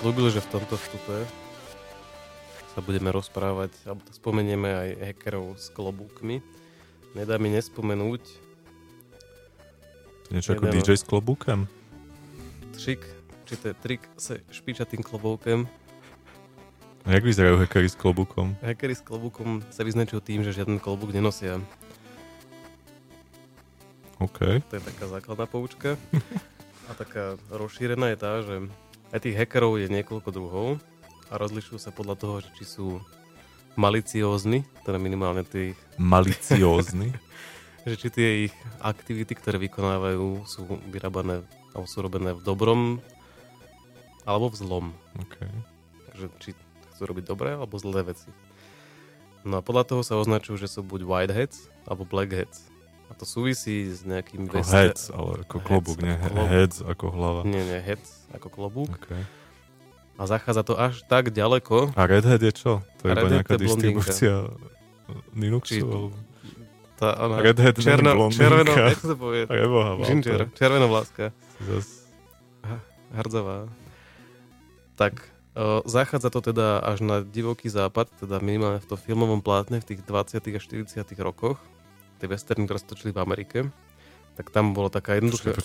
Slúbil, že v tomto vstupe sa budeme rozprávať, alebo spomenieme aj hackerov s klobúkmi. Nedá mi nespomenúť niečo ako. DJ s klobúkem? trik, či to je trik s špičatým klobúkem. A jak vyzerajú hackery s klobúkom? Hackery s klobúkom sa vyznačujú tým, že žiaden klobúk nenosia. OK. To je taká základná poučka. *laughs* A taká rozšírená je tá, že aj tých hackerov je niekoľko druhov a rozlišujú sa podľa toho, že či sú maliciózni, teda minimálne tých, Maliciózny. *laughs* že či tie ich aktivity, ktoré vykonávajú, sú vyrábané alebo sú robené v dobrom alebo v zlom. OK. Že či chcú robiť dobré alebo zlé veci. No a podľa toho sa označujú, že sú buď whiteheads alebo blackheads. A to súvisí s nejakými Ako veste- heads, ale ako Heads, klobúk, nie? ako klobúk. Heads ako hlava. Nie, nie, heads ako klobúk. OK. A zachádza to až tak ďaleko, A Red Hat je čo? To je iba nejaká distribúcia Linuxu? Či- alebo- tá, ona, Red Hat černo, blondínka. červeno, jak sa povie? *laughs* Preboha, Ginger, červenovláska, Zas... hardzavá. Tak, zachádza to teda až na divoký západ, teda minimálne v tom filmovom plátne v tých 20. a 40. rokoch, tie westerny, ktoré sa točili v Amerike, tak tam bolo taká jednoduchá...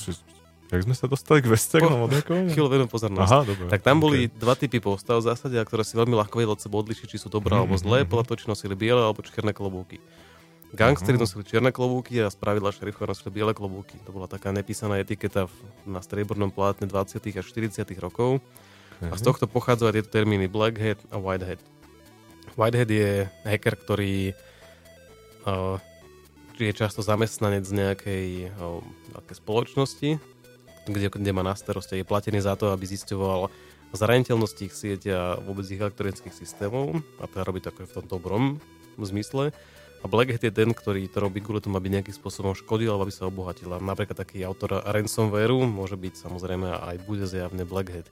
Jak sme sa dostali k westernom od niekoho? *laughs* Chvíľu venujem pozornosť. Aha, dobre. Tak tam boli dva typy postav v zásade, a ktoré si veľmi ľahko vedeli od seba odlišiť, či sú dobré Mhm, alebo zlé, mhm. podľa toho, či nosili biele alebo čierne klobúky. Gangsteri Mhm. nosili čierne klobúky a spravidla šerifovia nosili biele klobúky. To bola taká nepísaná etiketa v, na striebornom plátne 20. a 40. rokov. A z tohto pochádzajú aj tieto termíny Black Hat a White Hat. White Hat je hacker, ktorý uh, je často zamestnanec nejakej nejakej spoločnosti, kde, kde má na starosti, je platený za to, aby zisťoval zraniteľnosti ich siete a vôbec ich elektronických systémov a teda robí to ako v tom dobrom zmysle. A Black Hat je ten, ktorý to robí kvôli tomu, aby nejakým spôsobom škodil alebo aby sa obohatil. A napríklad taký autor ransomwareu môže byť samozrejme aj bude zjavne Black Hat.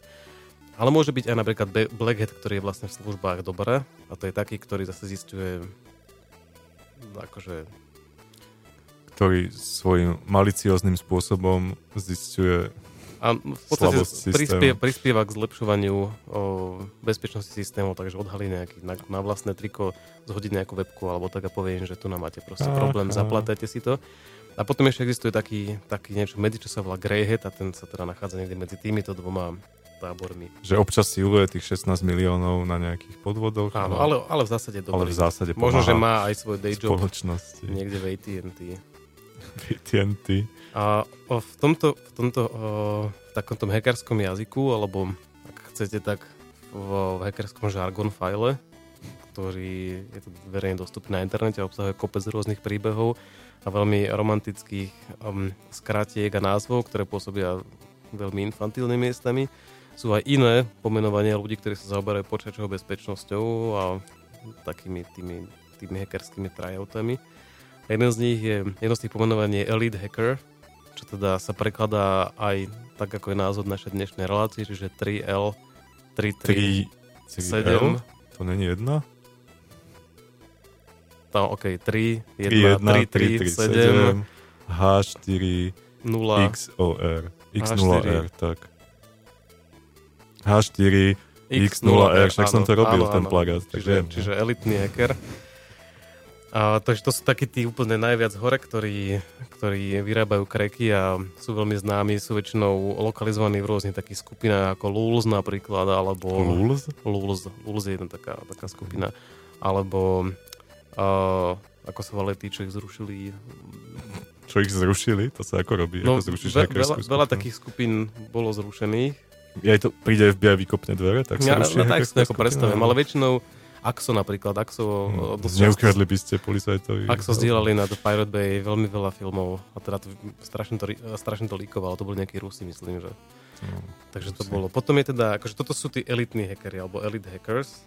Ale môže byť aj napríklad Be- Black Hat, ktorý je vlastne v službách dobré a to je taký, ktorý zase zistuje akože Ktorý svojím malicióznym spôsobom zistuje A v podstate systému. prispie, prispieva k zlepšovaniu o, bezpečnosti systémov, takže odhalí nejaký na, na vlastné triko, zhodí nejakú webku alebo tak a povie, že tu nám máte proste Aha. problém, zaplatajte si to. A potom ešte existuje taký, taký niečo medzi, čo sa volá Greyhead a ten sa teda nachádza niekde medzi týmito dvoma tábormi. že občas siluje tých 16 miliónov na nejakých podvodoch. Áno, ale, ale v zásade je ale dobrý. v zásade Možno, že má aj svoj day job spoločnosti. niekde v AT&T. TNT. A v tomto, v tomto v takomto hackerskom jazyku, alebo ak chcete, tak v, v hackerskom žargon file, ktorý je to verejne dostupný na internete a obsahuje kopec rôznych príbehov a veľmi romantických um, skratiek a názvov, ktoré pôsobia veľmi infantilnými miestami. Sú aj iné pomenovania ľudí, ktorí sa zaoberajú počítačovou bezpečnosťou a takými tými, tými hackerskými tryoutami. Jeden z nich je, jedno z tých pomenovaní je Elite Hacker, čo teda sa prekladá aj tak, ako je názov našej dnešnej relácie, čiže 3L, 3, 3, 3, 7, To není jedna? no, ok, 3, 3, 1, 1, 3, 3, 7, 7, H4, 0, XOR. H4. X0R, tak. H4, X0R, však som to robil, ten plagát, Čiže, viem, no. čiže elitný hacker. A, takže to sú takí tí úplne najviac hore, ktorí, ktorí vyrábajú kreky a sú veľmi známi, sú väčšinou lokalizovaní v rôznych takých skupinách ako Lulz napríklad, alebo... Lulz? Lulz, Lulz je jedna taká, taká skupina. Alebo uh, ako sa volali tí, čo ich zrušili. Čo ich zrušili? To sa ako robí? No, ako zrušíš ve, veľa, veľa takých skupín bolo zrušených. Ja to príde FBI, vykopne dvere, tak sa Ja, ruší no, tak si to ako predstavím, ale väčšinou Axo napríklad, Axo Hm, dosť Neukradli by ste policajtovi. Axo zdieľali na The Pirate Bay veľmi veľa filmov a teda to, strašne, to, ri- strašne to líkovalo, to boli nejakí Rusi, myslím, že. No, Takže to Rusi. bolo. Potom je teda, akože toto sú tí elitní hackeri, alebo elite hackers.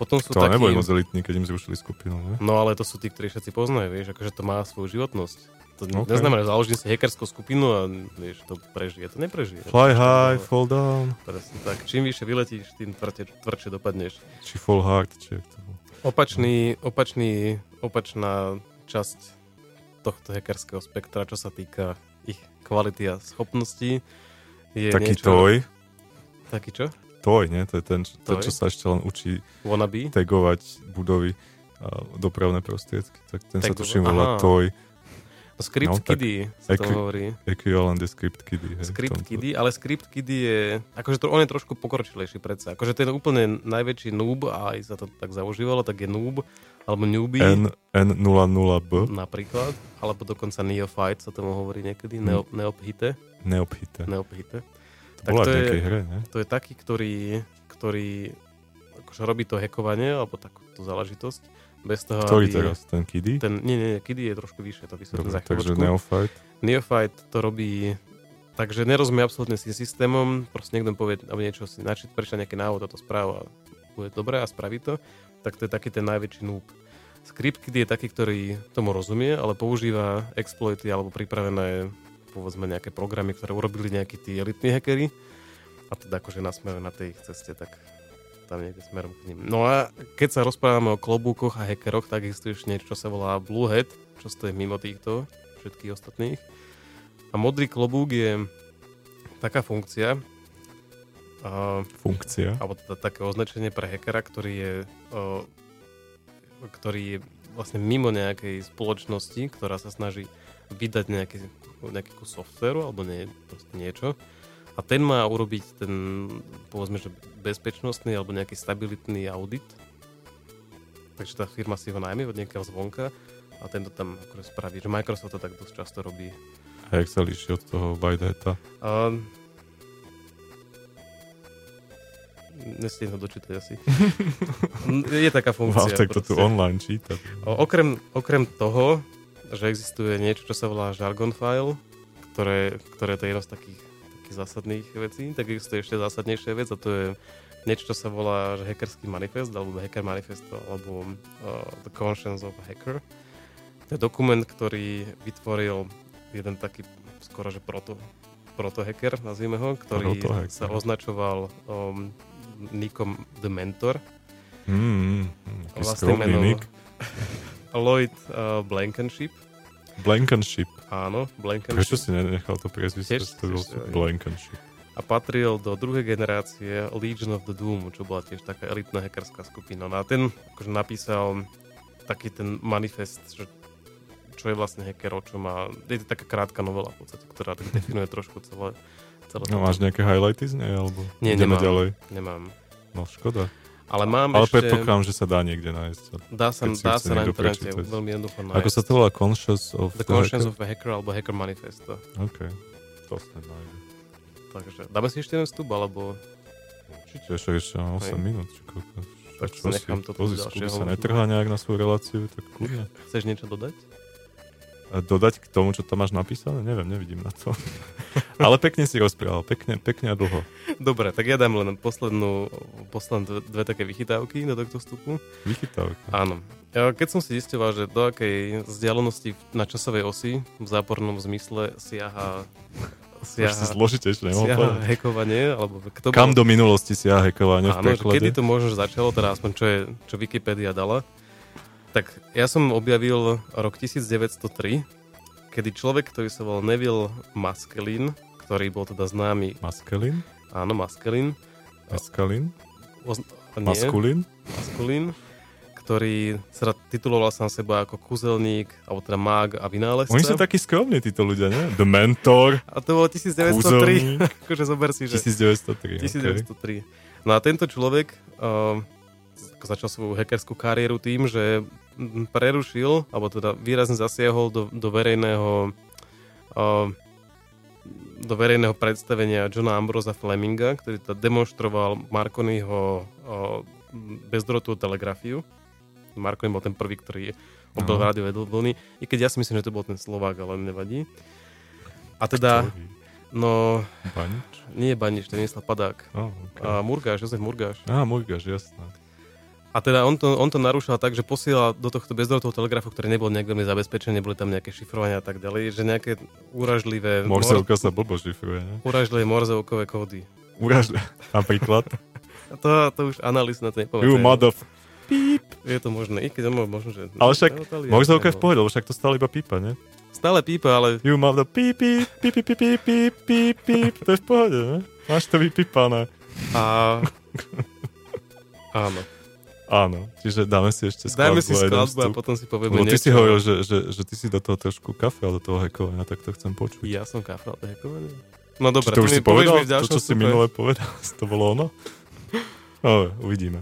Potom sú To takí... neboli moc elitní, keď im zrušili skupinu, ne? No ale to sú tí, ktorí všetci poznajú, vieš, akože to má svoju životnosť. To OK. okay. neznamená, založím si hackerskú skupinu a vieš, to prežije. To neprežije. Fly high, fall down, Presne tak. Čím vyššie vyletíš, tým tvrdšie, tvrdšie dopadneš. či fall hard, či to. Opačný, opačný, opačná časť tohto hackerského spektra, čo sa týka ich kvality a schopností, je Taký niečo... toj, Taký čo? Toj, nie? To je ten, čo- Toj? čo sa ešte len učí Wannabe? tagovať budovy a dopravné prostriedky. Tak ten sa Tago- tuším volá. Toj. Script No, Kiddie sa to equi- hovorí. Equivalent je Script Kiddie. hej, Script. Kiddie, ale Script Kiddie je, akože to, on je trošku pokročilejší predsa. Akože ten úplne najväčší noob, a aj sa to tak zaužívalo, tak je noob, alebo newbie N, N00B, napríklad, alebo dokonca neophyte sa tomu hovorí niekedy, Hm. neop, neophyte, neobhité. neophyte. To Tak bola to je- hre, ne? To je taký, ktorý, ktorý akože robí to hackovanie, alebo takúto záležitosť, bez toho, Ktorý aby... teraz? Ten Kiddy? Ten, nie, nie, Kiddy je trošku vyššie, to vysvetlím za takže chvíľočku. Neophyte. Neophyte to robí takže nerozumie absolútne s tým systémom, proste niekto povie, alebo niečo si načít, prečíta nejaké návod, toto správa bude dobré a spraví to, tak to je taký ten najväčší noob. Script Kid je taký, ktorý tomu rozumie, ale používa exploity alebo pripravené povedzme nejaké programy, ktoré urobili nejakí tí elitní hackery a teda akože nasmerujú na tej ich ceste, tak tam niekde smerom k ním. No a keď sa rozprávame o klobúkoch a hackeroch, tak existuje ešte niečo, čo sa volá Bluehead, čo stojí mimo týchto všetkých ostatných. A modrý klobúk je taká funkcia, a, Funkcia. alebo teda také označenie pre hackera, ktorý je, o, ktorý je vlastne mimo nejakej spoločnosti, ktorá sa snaží vydať nejaký, nejaký kus softvéru alebo nie, proste niečo. A ten má urobiť ten, povedzme, že bezpečnostný alebo nejaký stabilitný audit. Takže tá firma si ho najmie od niekiaľ zvonka a tento tam akože spraví. Že Microsoft to tak dosť často robí. A jak sa líši od toho Whitehata? A... Nestihnem ho dočítať asi. *laughs* je taká funkcia. Wow, tak to tu online číta. Okrem, okrem toho, že existuje niečo, čo sa volá jargon file, ktoré, ktoré to je jedno z takých, takých zásadných vecí, tak existuje ešte zásadnejšia vec a to je niečo, čo sa volá že hackerský manifest, alebo hacker manifesto, alebo uh, the conscience of a hacker. To je dokument, ktorý vytvoril jeden taký skoro, že proto, proto hacker, nazvime ho, ktorý Proto-hacker. sa označoval um, nikom The Mentor. Mm, mm, Vlastne meno. *laughs* Lloyd uh, Blankenship. Blankenship. Áno, Prečo Blankenship. si nenechal to priezvisko? Tiež- To bol. Blankenship. A patril do druhej generácie Legion of the Doom, čo bola tiež taká elitná hackerská skupina. No a ten akože napísal taký ten manifest, že čo je vlastne hacker, o čo má... Je to taká krátka novela v podstate, ktorá tak definuje *laughs* trošku celé, celé No máš nejaké highlighty z nej, alebo Nie, ideme nemám. ďalej? Nemám. No škoda. Ale mám Ale ešte... predpokladám, že sa dá niekde nájsť. Dá sa, dá sa na internete prečítať. veľmi jednoducho nájsť. Ako sa to volá? Conscious of The the Conscience hacker? of a Hacker alebo Hacker Manifesto. OK. To snad nájde. Takže dáme si ešte jeden vstup, alebo... Určite, ešte mám 8 Hej. minút. Či koľko. Tak Čo si nechám toto Pozri, ďalšieho sa netrhá nejak na svoju reláciu, tak kľudne. Chceš niečo dodať? Dodať k tomu, čo tam máš napísané? Neviem, nevidím na to. *laughs* Ale pekne si rozprával, pekne, pekne a dlho. Dobre, tak ja dám len poslednú, posledné dve, dve také vychytávky do tohto vstupu. Vychytávka. Áno. Keď som si zistoval, že do akej vzdialenosti na časovej osi v zápornom zmysle siaha, Už si siaha, zložitejšie siaha hackovanie, alebo kto Kam do minulosti si ja hackovanie v Áno, že preklade? kedy to možno začalo, teda aspoň čo, je, čo Wikipedia dala. Tak ja som objavil rok 1903, kedy človek, ktorý sa volal Neville Maskelin, ktorý bol teda známy, Maskelin? áno, Maskelin, Maskalin? Oz- nie, Maskulin? Maskulín, ktorý sa tituloval sám seba ako kúzelník, alebo teda mág a vynálezca. Oni sú takí skromní, títo ľudia, nie? The Mentor, A to bolo 1903. kúzelník, *laughs* akože zober si, že 1903. okay. 1903. No a tento človek uh, začal svoju hackerskú kariéru tým, že prerušil, alebo teda výrazne zasiahol do, do verejného uh, do verejného predstavenia Johna Ambrosa Fleminga, ktorý teda demonstroval Marconiho uh, bezdrotovú telegrafiu. Marconi bol ten prvý, ktorý objel Aha. rádiové vlny, i keď ja si myslím, že to bol ten Slovák, ale nevadí. A teda, Ktorý? no, Banič? nie Banič, to je Padák. Oh, okay. A Murgáš, Jozef Murgáš. Á, Murgaš, jasné. A teda on to, on to narúšal tak, že posielal do tohto bezdrôtového telegrafu, ktorý nebol nejak veľmi zabezpečený, boli tam nejaké šifrovania a tak ďalej, že nejaké uražlivé... Morzovka mor... sa blbo šifruje. Ne? Uražlivé morzovkové kódy. Uražlivé, *laughs* napríklad. to, to už analýz na to nepovedal. You mother... Píp. Je to možné, i keď možno, že... Ale však no, morzovka je v pohode, lebo však to stále iba pípa, ne? Stále pípa, ale... You mother... Píp, píp, píp, píp, píp, píp, píp, píp, to je v pohode, ne? Máš to vypípané. A... *laughs* Áno. Áno, čiže dáme si ešte skladbu. Dajme si skladbu a potom si povieme Lebo ty niečo. si hovoril, že, že, že ty si do toho trošku kafe, do toho hackovania, tak to chcem počuť. Ja som kafral hackovanie. No Či dobre, to už si povedal? To, čo si minule povedal, *laughs* to bolo ono? *laughs* No, uvidíme.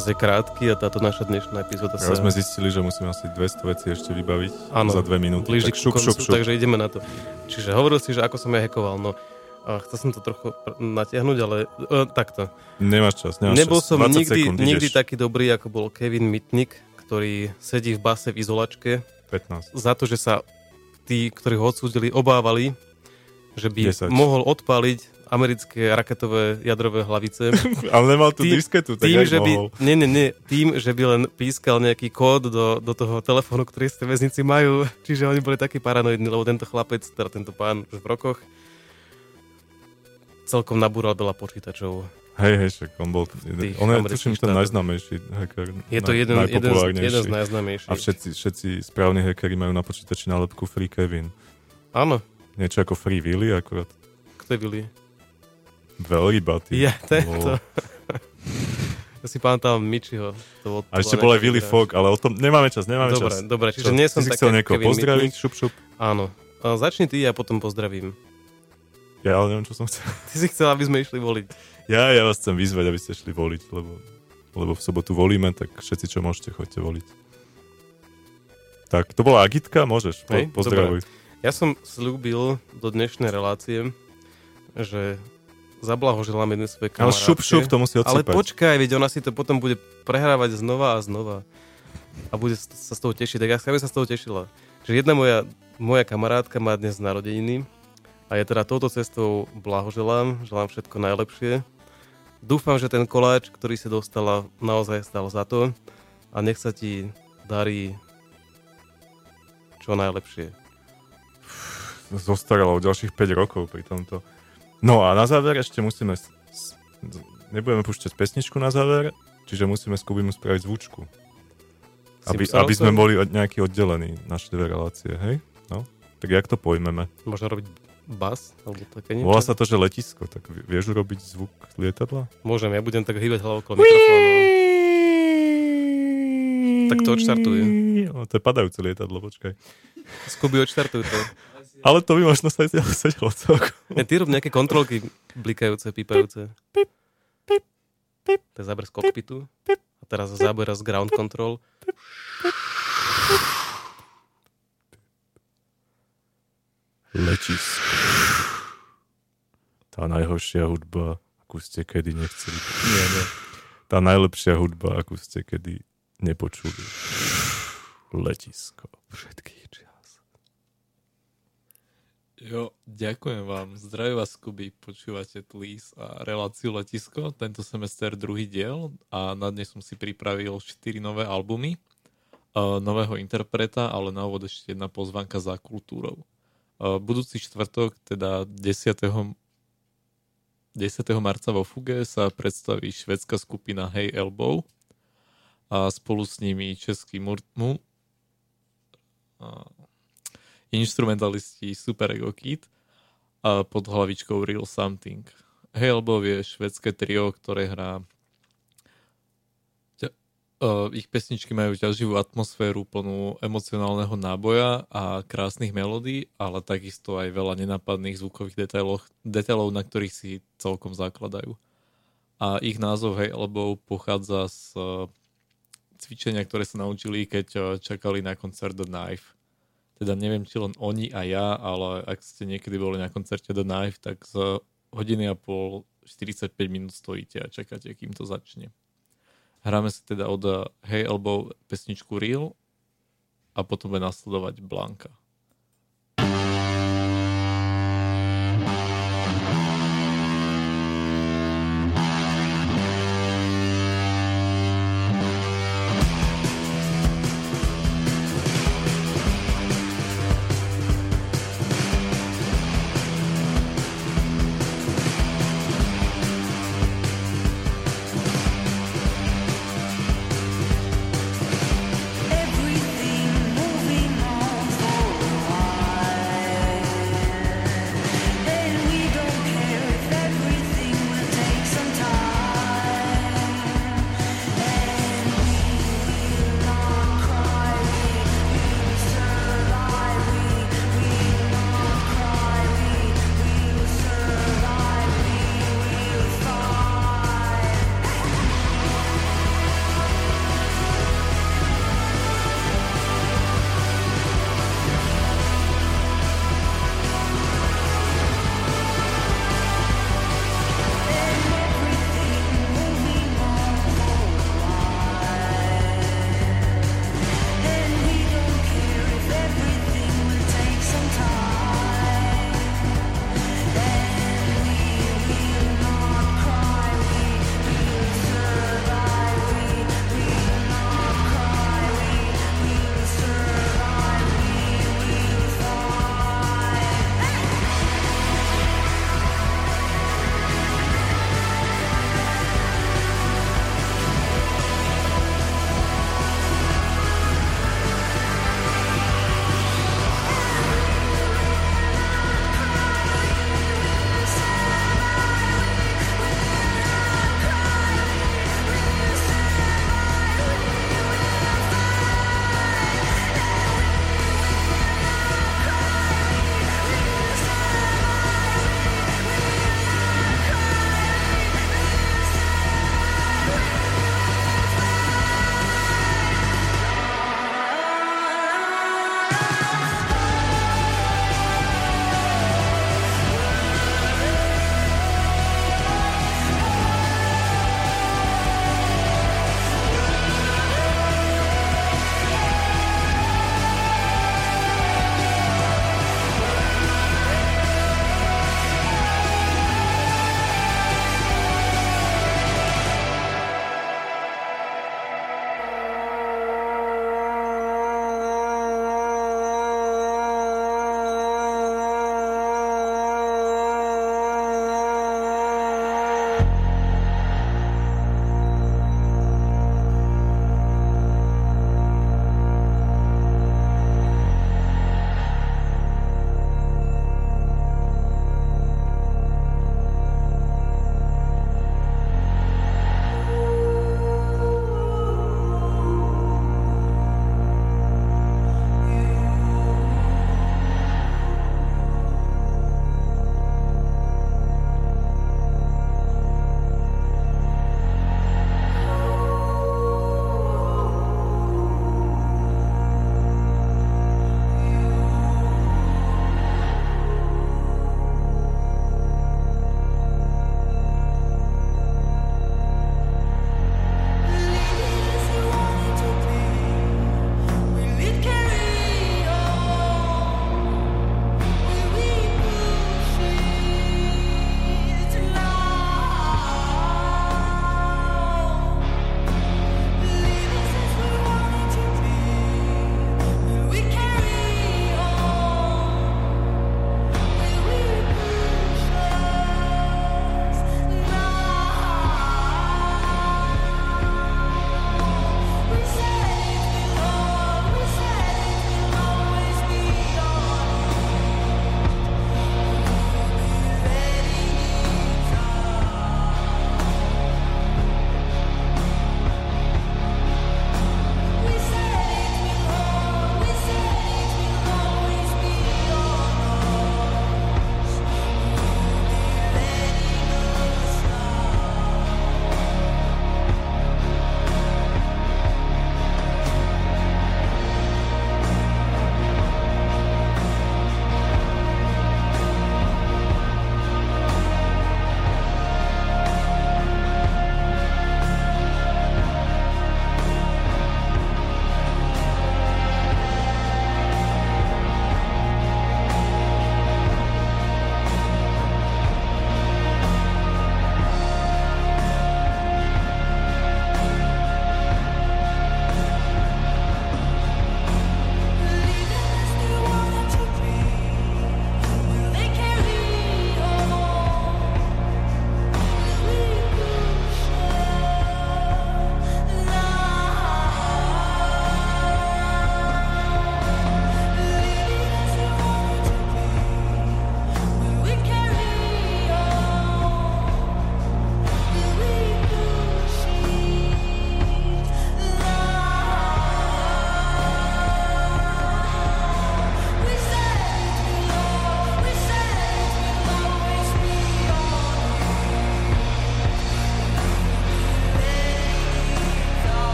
Čas je krátky a táto naša dnešná epizóda Ja sa... sme zistili, že musíme asi 200 vecí ešte vybaviť Áno, za dve minúty. blíži Tak šup, koncu, šup, šup. takže ideme na to. Čiže hovoril si, že ako som ja hackoval, no a chcel som to trochu pr- natiahnuť, ale uh, takto. Nemáš čas, nemáš Nebol čas. som 20 nikdy, sekúnd, nikdy ideš. taký dobrý, ako bol Kevin Mitnick, ktorý sedí v base v izolačke 15. za to, že sa tí, ktorí ho odsúdili, obávali, že by 10. mohol odpáliť americké raketové jadrové hlavice. *laughs* Ale nemal tú Tým- disketu, tak tým, že by, nie, nie, nie, tým, že by len pískal nejaký kód do, do toho telefónu, ktorý z tej väznici majú. *laughs* Čiže oni boli takí paranoidní, lebo tento chlapec, teda tento pán už v rokoch, celkom nabúral veľa počítačov. Hej, hej, však on bol... tých On je, tuším, ten najznámejší hacker. Je to jeden, jeden, z, jeden z najznámejších. A všetci, všetci správni hackeri majú na počítači nálepku Free Kevin. Áno, Niečo ako Free Willy, akurát kto je Willy? Veľrybatý. Ja, to je to. *laughs* Ja si pamätám Mičiho. To, bol- A ešte bol aj Willy. Fogg, ale o tom nemáme čas, nemáme Dobre, čas. dobre, čiže nie som ty chcel niekoho pozdraviť, šup, šup. Áno. A začni ty a potom pozdravím. Ja ale neviem, čo som chcel. Ty si chcel, aby sme išli voliť. Ja, ja vás chcem vyzvať, aby ste šli voliť, lebo, lebo v sobotu volíme, tak všetci, čo môžete, choďte voliť. Tak, to bola Agitka, môžeš, po, Hej, pozdravuj. Ja som slúbil do dnešnej relácie, že zablahoželám jednej svojej Ale kamarátke. šup, šup, to musí Ale odsúpať. počkaj, veď ona si to potom bude prehrávať znova a znova. A bude sa z toho tešiť. Tak ja sa z toho tešila. Že jedna moja, moja kamarátka má dnes narodeniny a ja teda touto cestou blahoželám, želám všetko najlepšie. Dúfam, že ten koláč, ktorý si dostala, naozaj stal za to a nech sa ti darí čo najlepšie. Zostarala o ďalších 5 rokov pri tomto. No a na záver ešte musíme... s- s- Nebudeme púšťať pesničku na záver, čiže musíme s Kubimu spraviť zvučku. Aby, aby sme boli od- nejaký oddelení, naše dve relácie, hej? No, tak jak to pojmeme? Možno robiť bas alebo také niečo? Volá sa to, že letisko, tak vie- vieš urobiť zvuk lietadla? Môžem, ja budem tak hýbať hlavou okolo mikrofónu. Tak to odštartuj. O, to je padajúce lietadlo, počkaj. Skuby, odštartuj to. *laughs* Ale to by možno sa sedelo celkom. Ja, ty rob nejaké kontrolky blikajúce, pípajúce. To je záber z kokpitu. A teraz záber z ground control. Letisko. Tá najhoršia hudba, akú ste kedy nechceli. Nie, nie. Tá najlepšia hudba, akú ste kedy nepočuli. Letisko. Všetkých čias. Jo, ďakujem vám. Zdraví vás, Kuby. Počúvate Tlis a reláciu Letisko. Tento semester druhý diel a na dnes som si pripravil 4 nové albumy uh, nového interpreta, ale na úvod ešte jedna pozvanka za kultúrou. Uh, budúci štvrtok, teda 10. 10. marca vo Fuge sa predstaví švedská skupina Hey Elbow a spolu s nimi český mur- mu- a- instrumentalisti Super Ego Kid a pod hlavičkou Real Something. Hey Elbow je švedské trio, ktoré hrá uh, ich pesničky majú ťaživú atmosféru plnú emocionálneho náboja a krásnych melódií, ale takisto aj veľa nenápadných zvukových detailov, detailov na ktorých si celkom zakladajú. A ich názov Hey pochádza z uh, cvičenia, ktoré sa naučili, keď uh, čakali na koncert The Knife teda neviem, či len oni a ja, ale ak ste niekedy boli na koncerte The Knife, tak z hodiny a pol 45 minút stojíte a čakáte, kým to začne. Hráme si teda od Hey Elbow pesničku Real a potom bude nasledovať Blanka.